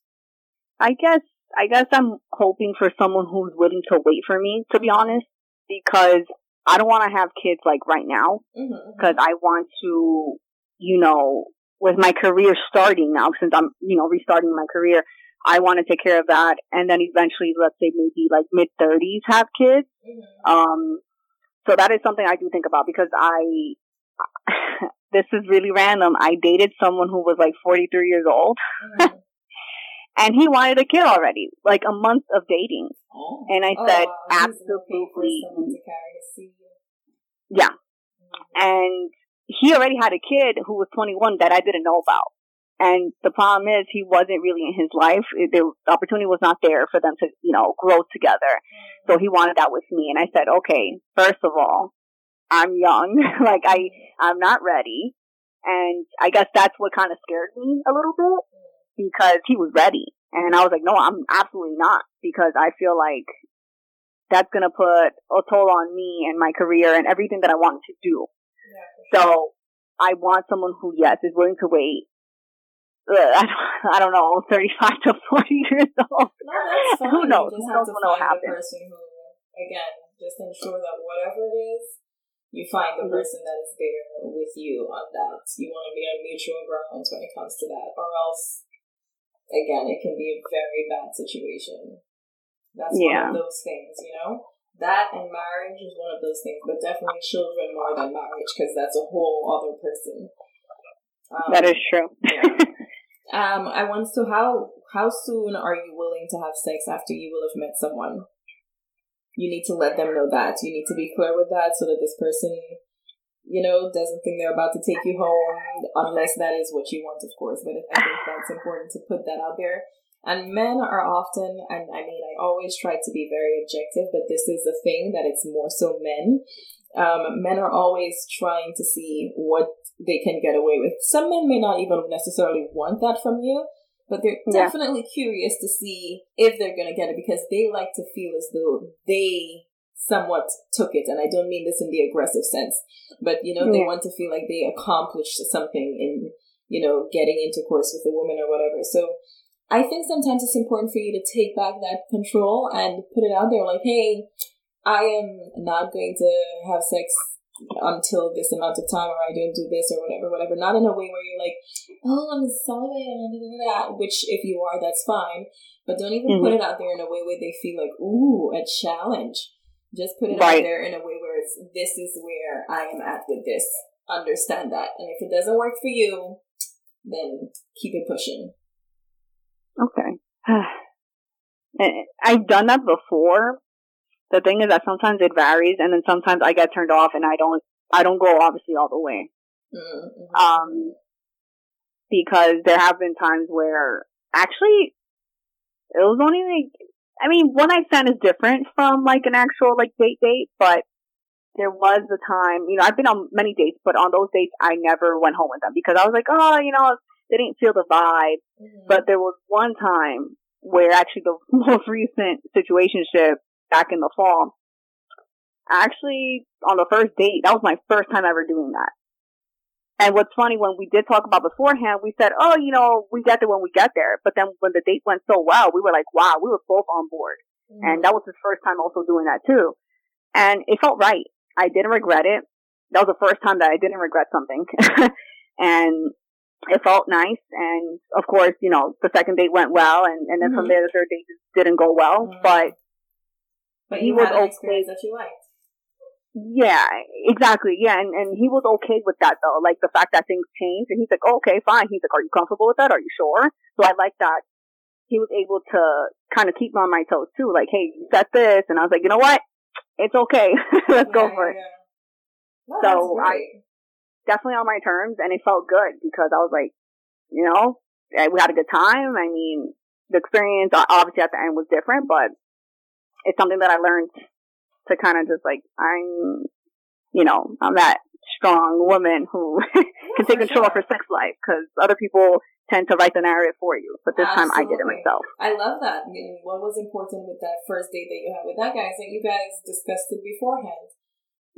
I guess I guess I'm hoping for someone who's willing to wait for me, to be honest, because I don't want to have kids like right now, because mm-hmm, mm-hmm. I want to, you know, with my career starting now, since I'm, you know, restarting my career, I want to take care of that, and then eventually, let's say maybe like mid thirties, have kids. Mm-hmm. Um, so that is something I do think about because I, this is really random. I dated someone who was like 43 years old. Mm-hmm. and he wanted a kid already, like a month of dating. Oh. And I said, oh, absolutely. Yeah. Mm-hmm. And he already had a kid who was 21 that I didn't know about. And the problem is he wasn't really in his life. The opportunity was not there for them to, you know, grow together. So he wanted that with me. And I said, okay, first of all, I'm young. like I, I'm not ready. And I guess that's what kind of scared me a little bit because he was ready. And I was like, no, I'm absolutely not because I feel like that's going to put a toll on me and my career and everything that I want to do. Yeah, sure. So I want someone who, yes, is willing to wait. Uh, I, don't, I don't know, 35 to 40 years old. No, that's fine. Who knows? You just have to find the person who, again, just ensure that whatever it is, you find the mm-hmm. person that is there with you on that. You want to be on mutual grounds when it comes to that, or else, again, it can be a very bad situation. That's yeah. one of those things, you know? That and marriage is one of those things, but definitely children more than marriage because that's a whole other person. Um, that is true. yeah. Um, I want to how how soon are you willing to have sex after you will have met someone? you need to let them know that. You need to be clear with that so that this person, you know, doesn't think they're about to take you home, unless that is what you want, of course. But I think that's important to put that out there. And men are often, and I mean, I always try to be very objective, but this is a thing that it's more so men. Um, men are always trying to see what they can get away with. Some men may not even necessarily want that from you, but they're yeah. definitely curious to see if they're going to get it because they like to feel as though they somewhat took it. And I don't mean this in the aggressive sense, but you know, yeah. they want to feel like they accomplished something in, you know, getting intercourse with a woman or whatever. So I think sometimes it's important for you to take back that control and put it out there like, hey, I am not going to have sex until this amount of time or I don't do this or whatever, whatever. Not in a way where you're like, oh, I'm celibate, which if you are, that's fine. But don't even mm-hmm. put it out there in a way where they feel like, ooh, a challenge. Just put it right. out there in a way where it's, this is where I am at with this. Understand that. And if it doesn't work for you, then keep it pushing. Okay. I've done that before, the thing is that sometimes it varies, and then sometimes I get turned off, and I don't, I don't go obviously all the way. Mm-hmm. Um, because there have been times where actually it was only like, I mean, one night stand is different from like an actual like date date, but there was a time, you know, I've been on many dates, but on those dates I never went home with them because I was like, oh, you know, they didn't feel the vibe. Mm-hmm. But there was one time where actually the most recent situationship back in the fall. Actually, on the first date, that was my first time ever doing that. And what's funny, when we did talk about beforehand, we said, oh, you know, we get there when we get there. But then when the date went so well, we were like, wow, we were both on board. Mm-hmm. And that was his first time also doing that too. And it felt right. I didn't regret it. That was the first time that I didn't regret something. and it felt nice. And of course, you know, the second date went well. And, and then mm-hmm. from there, the third date didn't go well. Mm-hmm. But but you had an okay. experience that you liked. Yeah, exactly. Yeah, and and he was okay with that though, like the fact that things changed, and he's like, oh, okay, fine. He's like, are you comfortable with that? Are you sure? So I like that he was able to kind of keep me on my toes too. Like, hey, you said this, and I was like, you know what? It's okay. Let's yeah, go for yeah, it. So I definitely on my terms, and it felt good because I was like, you know, we had a good time. I mean, the experience obviously at the end was different, but it's something that I learned to kind of just like I'm, you know, I'm that strong woman who can take control of her sex life because other people tend to write the narrative for you. But this Absolutely. time I did it myself. I love that. I mean, what was important with that first date that you had with that guy is that you guys discussed it beforehand.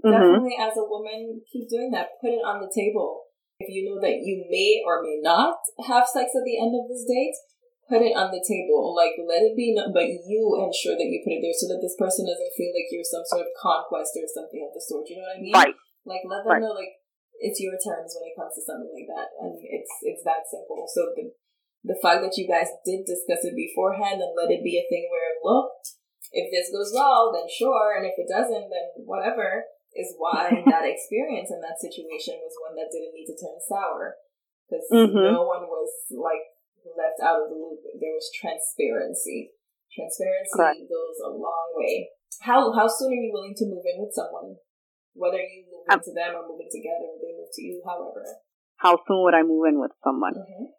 Mm-hmm. Definitely, as a woman, keep doing that. Put it on the table. If you know that you may or may not have sex at the end of this date, put it on the table. Like, let it be, but you ensure that you put it there so that this person doesn't feel like you're some sort of conquest or something of the sort. You know what I mean? Right. Like, let them right. know, like, it's your terms when it comes to something like that, and it's it's that simple. So the the fact that you guys did discuss it beforehand and let it be a thing where look, if this goes well, then sure, and if it doesn't, then whatever is why that experience in that situation was one that didn't need to turn sour because mm-hmm. no one was like left out of the loop. There was transparency. Transparency Correct. goes a long way. How how soon are you willing to move in with someone? Whether you move um, into them or moving together, they move to you, however. How soon would I move in with someone? Mm-hmm.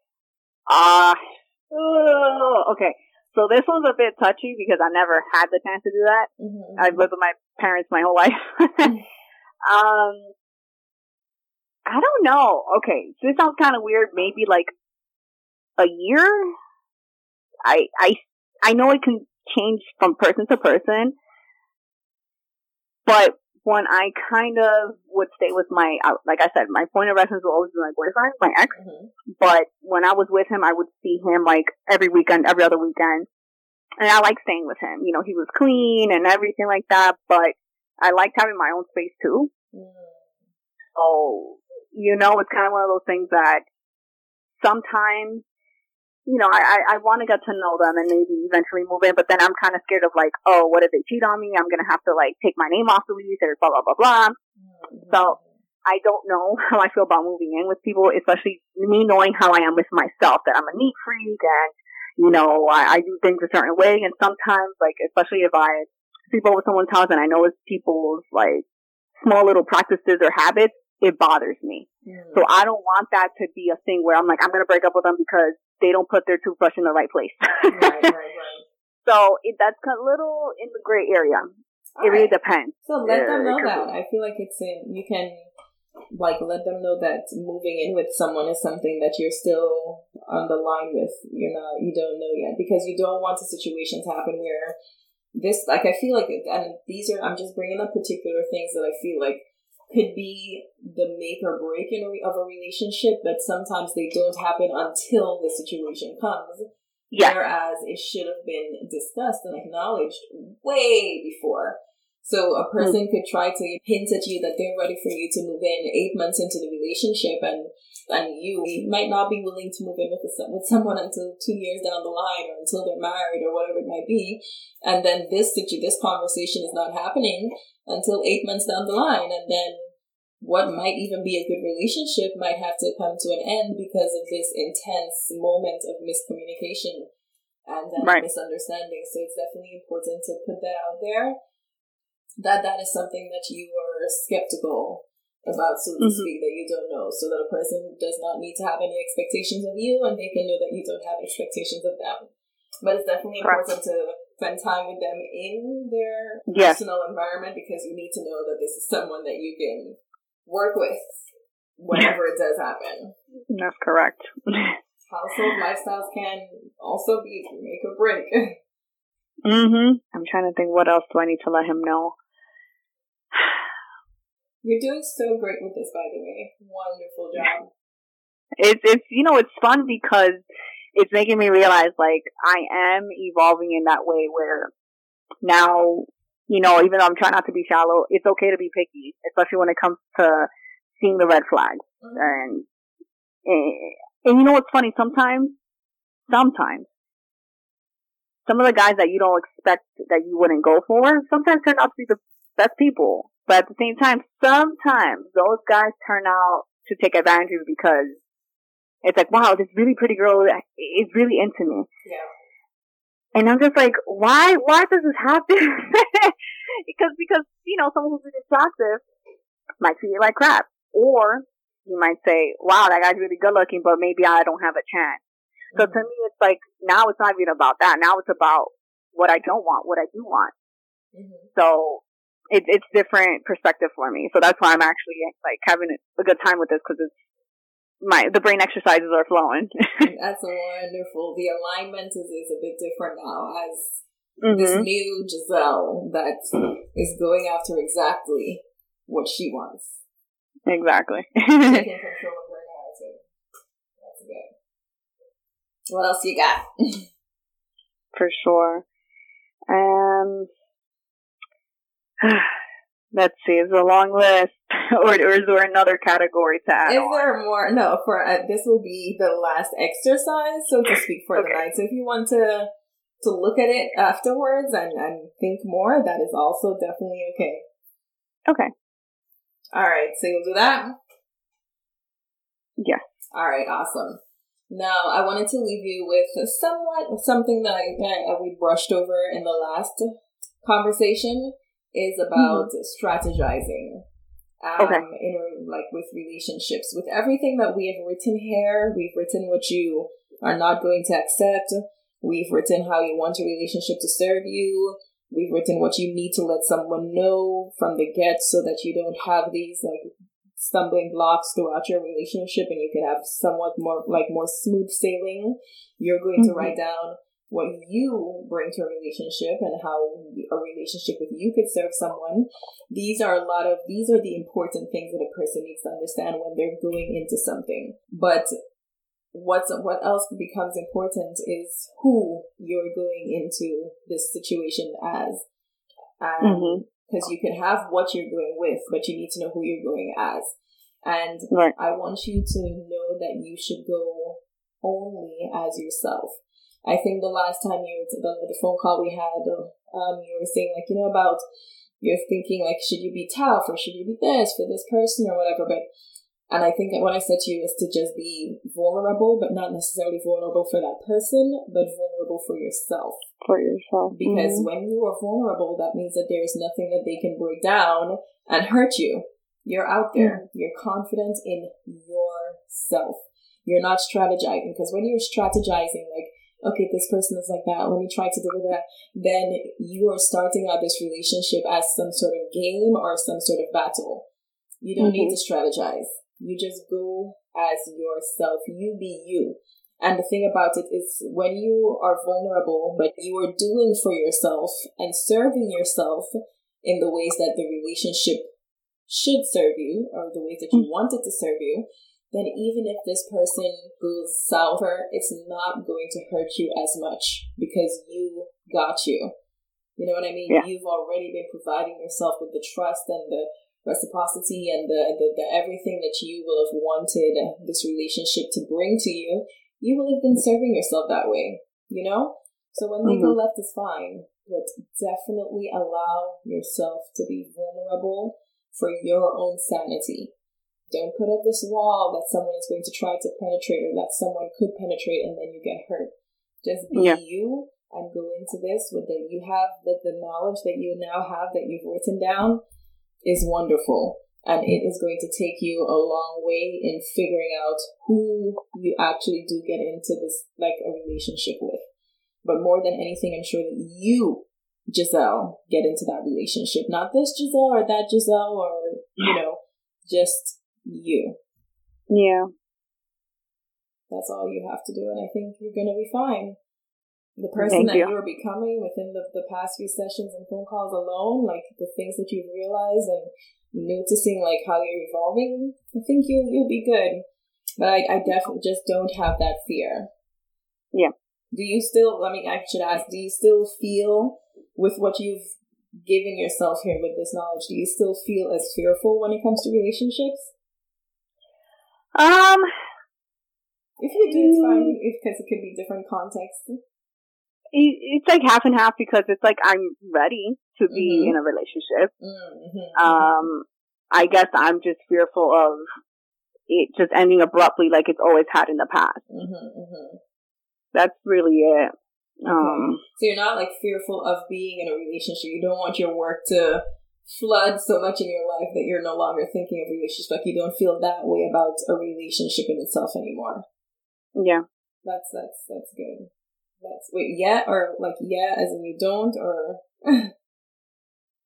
Ah, uh, okay. So this one's a bit touchy because I never had the chance to do that. Mm-hmm. I've lived with my parents my whole life. um, I don't know. Okay, so this sounds kind of weird. Maybe like a year. I I I know it can change from person to person, but when I kind of would stay with my, like I said, my point of reference will always be my boyfriend, my ex. Mm-hmm. But when I was with him, I would see him like every weekend, every other weekend. And I liked staying with him. You know, he was clean and everything like that, but I liked having my own space too. Mm. So, you know, it's kind of one of those things that sometimes you know, I, I, I want to get to know them and maybe eventually move in, but then I'm kind of scared of like, oh, what if they cheat on me? I'm going to have to like take my name off the lease or blah, blah, blah, blah. Mm-hmm. So I don't know how I feel about moving in with people, especially me knowing how I am with myself, that I'm a neat freak and, you know, I, I do things a certain way. And sometimes, like, especially if I sleep over someone's house and I know it's people's like small little practices or habits, it bothers me. Mm. So I don't want that to be a thing where I'm like, I'm going to break up with them because they don't put their toothbrush in the right place. right, right, right. So it, that's a little in the gray area. All it really depends. So let them know that. I feel like it's in, you can like let them know that moving in with someone is something that you're still on the line with. You're not, you don't know yet because you don't want a situation to happen where this, like, I feel like, and these are, I'm just bringing up particular things that I feel like could be the make or break in a, of a relationship, but sometimes they don't happen until the situation comes. Yeah. Whereas it should have been discussed and acknowledged way before. So a person mm. could try to hint at you that they're ready for you to move in eight months into the relationship, and and you might not be willing to move in with a, with someone until two years down the line, or until they're married, or whatever it might be. And then this this conversation is not happening, until eight months down the line. And then what might even be a good relationship might have to come to an end because of this intense moment of miscommunication and uh, right. misunderstanding. So it's definitely important to put that out there. That that is something that you are skeptical about, so to mm-hmm. speak, that you don't know, so that a person does not need to have any expectations of you, and they can know that you don't have expectations of them. But it's definitely important to spend time with them in their yes. personal environment because you need to know that this is someone that you can work with whenever it does happen. That's correct. Household lifestyles can also be make or break. Mhm. I'm trying to think what else do I need to let him know. You're doing so great with this, by the way. Wonderful job. It's it's you know it's fun because it's making me realize like I am evolving in that way where now, you know, even though I'm trying not to be shallow, it's okay to be picky, especially when it comes to seeing the red flags. Mm-hmm. And, and, and you know what's funny? Sometimes, sometimes, some of the guys that you don't expect that you wouldn't go for, sometimes turn out to be the best people. But at the same time, sometimes those guys turn out to take advantage of you because it's like, wow, this really pretty girl is really into me. Yeah. And I'm just like, why, why does this happen? because, because, you know, someone who's really attractive might treat you like crap. Or you might say, wow, that guy's really good looking, but maybe I don't have a chance. So to mm-hmm. me, it's like, now it's not even about that. Now it's about what I don't want, what I do want. Mm-hmm. So it, it's different perspective for me. So that's why I'm actually like having a good time with this because it's my the brain exercises are flowing. That's wonderful. The alignment is, is a bit different now as mm-hmm. this new Giselle that is going after exactly what she wants. Exactly. Taking control of her narrative. That's good. What else you got? For sure. Um Let's see, it's a long list, or, or is there another category to add? Is on? there more? No, for uh, this will be the last exercise, so to speak, for okay. the night. So if you want to to look at it afterwards and and think more, that is also definitely okay. Okay. All right, so you'll do that. Yeah. All right. Awesome. Now, I wanted to leave you with somewhat something that I, that we brushed over in the last conversation is about mm-hmm. strategizing. Um, okay. in like with relationships, with everything that we have written here, we've written what you are not going to accept. We've written how you want a relationship to serve you. We've written what you need to let someone know from the get so that you don't have these like stumbling blocks throughout your relationship and you can have somewhat more like more smooth sailing. You're going mm-hmm. to write down what you bring to a relationship and how a relationship with you could serve someone. These are a lot of, these are the important things that a person needs to understand when they're going into something. But what's, what else becomes important is who you're going into this situation as. And mm-hmm because you can have what you're going with, but you need to know who you're going as. And right. I want you to know that you should go only as yourself. I think the last time you the, the phone call we had, um, you were saying like you know about you're thinking like should you be tough or should you be this for this person or whatever, but and I think what I said to you is to just be vulnerable, but not necessarily vulnerable for that person, but vulnerable for yourself. For yourself. Because mm-hmm. when you are vulnerable, that means that there's nothing that they can break down and hurt you. You're out there. Mm-hmm. You're confident in yourself. You're not strategizing because when you're strategizing, like okay, this person is like that. Let me try to do that. Then you are starting out this relationship as some sort of game or some sort of battle. You don't mm-hmm. need to strategize. You just go as yourself. You be you. And the thing about it is when you are vulnerable, but you are doing for yourself and serving yourself in the ways that the relationship should serve you or the ways that you mm. want it to serve you, then even if this person goes sour, it's not going to hurt you as much because you got you. You know what I mean? Yeah. You've already been providing yourself with the trust and the reciprocity and the, the, the everything that you will have wanted this relationship to bring to you. You will have been serving yourself that way, you know? So when they mm-hmm. go left it's fine, but definitely allow yourself to be vulnerable for your own sanity don't put up this wall that someone is going to try to penetrate or that someone could penetrate and then you get hurt. Just be yeah. you and go into this with the you have the, the knowledge that you now have that you've written down is wonderful. And it is going to take you a long way in figuring out who you actually do get into this like a relationship with. But more than anything, ensure that you, Giselle, get into that relationship. Not this Giselle or that Giselle or, you know, just you. Yeah. That's all you have to do, and I think you're gonna be fine. The person Thank that you. you are becoming within the, the past few sessions and phone calls alone, like the things that you've realized and noticing like how you're evolving, I think you'll you'll be good. But I, I definitely just don't have that fear. Yeah. Do you still let me I should ask, do you still feel with what you've given yourself here with this knowledge, do you still feel as fearful when it comes to relationships? Um, if you do, it's fine. Because it could be different context. it's like half and half because it's like I'm ready to be mm-hmm. in a relationship. Mm-hmm. Um, I guess I'm just fearful of it just ending abruptly like it's always had in the past. Mm-hmm, mm-hmm. That's really it. Okay. Um, so you're not like fearful of being in a relationship. You don't want your work to flood so much in your life that you're no longer thinking of relationships. Like you don't feel that way about a relationship in itself anymore. Yeah, that's that's that's good. That's wait, yeah, or like yeah, as in you don't, or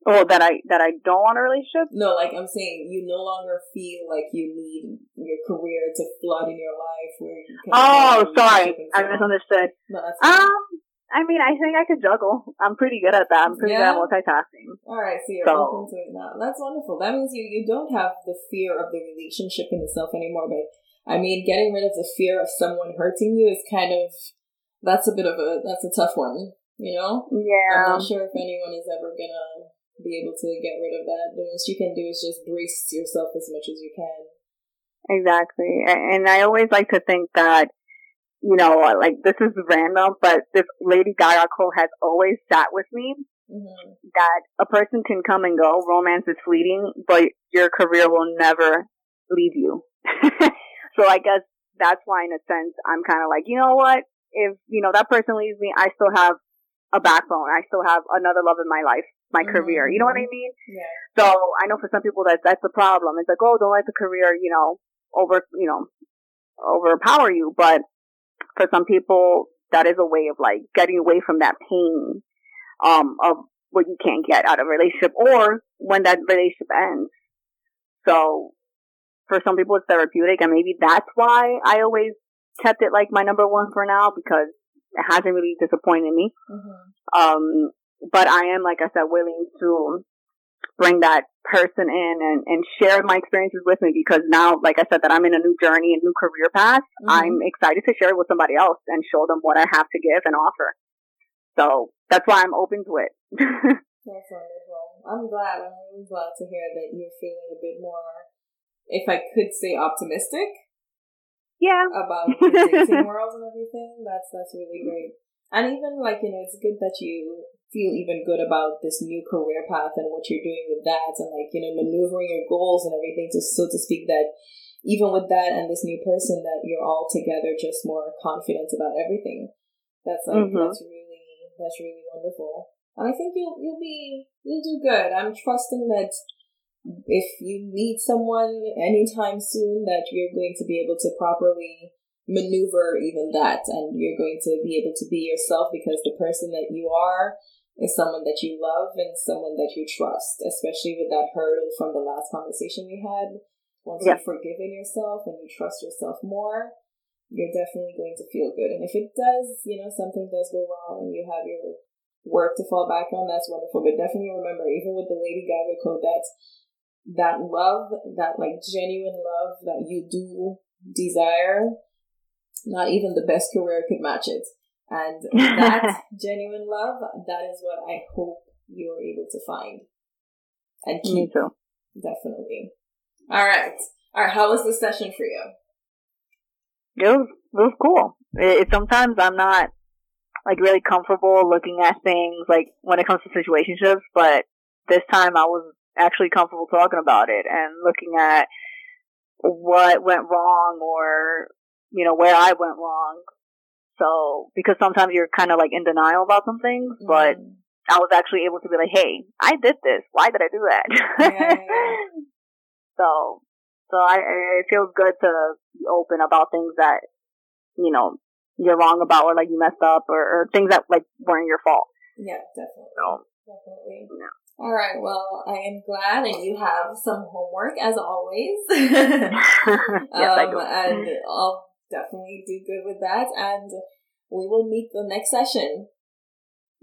oh, that I that I don't want a relationship. No, like I'm saying, you no longer feel like you need your career to flood in your life where you can. Oh, sorry, I misunderstood. No, that's um. I mean, I think I could juggle. I'm pretty good at that. I'm pretty yeah. good at multitasking. All right, so you're so. open to it now. That's wonderful. That means you you don't have the fear of the relationship in itself anymore. But I mean, getting rid of the fear of someone hurting you is kind of that's a bit of a that's a tough one. You know? Yeah. I'm not sure if anyone is ever gonna be able to get rid of that. The most you can do is just brace yourself as much as you can. Exactly. And I always like to think that you know, like this is random, but this Lady Gaga quote has always sat with me. Mm-hmm. That a person can come and go, romance is fleeting, but your career will never leave you. so I guess that's why, in a sense, I'm kind of like, you know what? If you know that person leaves me, I still have a backbone. I still have another love in my life, my mm-hmm. career. You know what I mean? Yeah. So I know for some people that that's the problem. It's like, oh, don't let the career, you know, over, you know, overpower you. But for some people, that is a way of like getting away from that pain, um, of what you can't get out of a relationship or when that relationship ends. So for some people it's therapeutic and maybe that's why I always kept it like my number one for now because it hasn't really disappointed me. Mm-hmm. Um, but I am, like I said, willing to bring that person in and, and share my experiences with me because now, like I said, that I'm in a new journey, a new career path, mm-hmm. I'm excited to share it with somebody else and show them what I have to give and offer. So that's why I'm open to it. that's wonderful. I'm glad. I'm really glad to hear that you're feeling a bit more, if I could say optimistic. Yeah. About the dating world and everything. That's, that's really great. And even like, you know, it's good that you feel even good about this new career path and what you're doing with that and like, you know, maneuvering your goals and everything to so to speak that even with that and this new person that you're all together just more confident about everything. That's like mm-hmm. that's really that's really wonderful. And I think you'll you'll be you'll do good. I'm trusting that if you meet someone anytime soon that you're going to be able to properly maneuver even that and you're going to be able to be yourself because the person that you are is someone that you love and someone that you trust, especially with that hurdle from the last conversation we had. Once yeah. you've forgiven yourself and you trust yourself more, you're definitely going to feel good. And if it does, you know, something does go wrong and you have your work to fall back on, that's wonderful. But definitely remember, even with the Lady Gaga quote, that that love, that like genuine love that you do desire, not even the best career could match it. And that genuine love, that is what I hope you're able to find. And keep. Me too. Definitely. All right. All right. How was the session for you? It was, it was cool. It, it, sometimes I'm not like really comfortable looking at things like when it comes to situationships, but this time I was actually comfortable talking about it and looking at what went wrong or, you know, where I went wrong so, because sometimes you're kind of like in denial about some things, mm. but I was actually able to be like, hey, I did this. Why did I do that? Yeah, yeah. so, so I, it feels good to be open about things that, you know, you're wrong about or like you messed up or, or things that like weren't your fault. Yeah, definitely. So, definitely. Yeah. All right. Well, I am glad, and you have some homework as always. yes, um, I do. And I'll definitely do good with that. And we will meet the next session.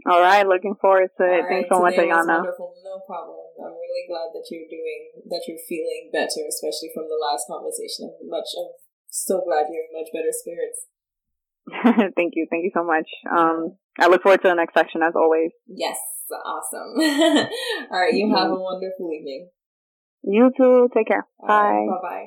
All right, looking forward to it. Right, Thanks so much, Ayana. Wonderful, no problem. I'm really glad that you're doing that. You're feeling better, especially from the last conversation. I'm much. I'm so glad you're in much better spirits. thank you, thank you so much. Um, I look forward to the next session as always. Yes, awesome. All right, you have a wonderful evening. You too. Take care. Bye. Right, bye bye.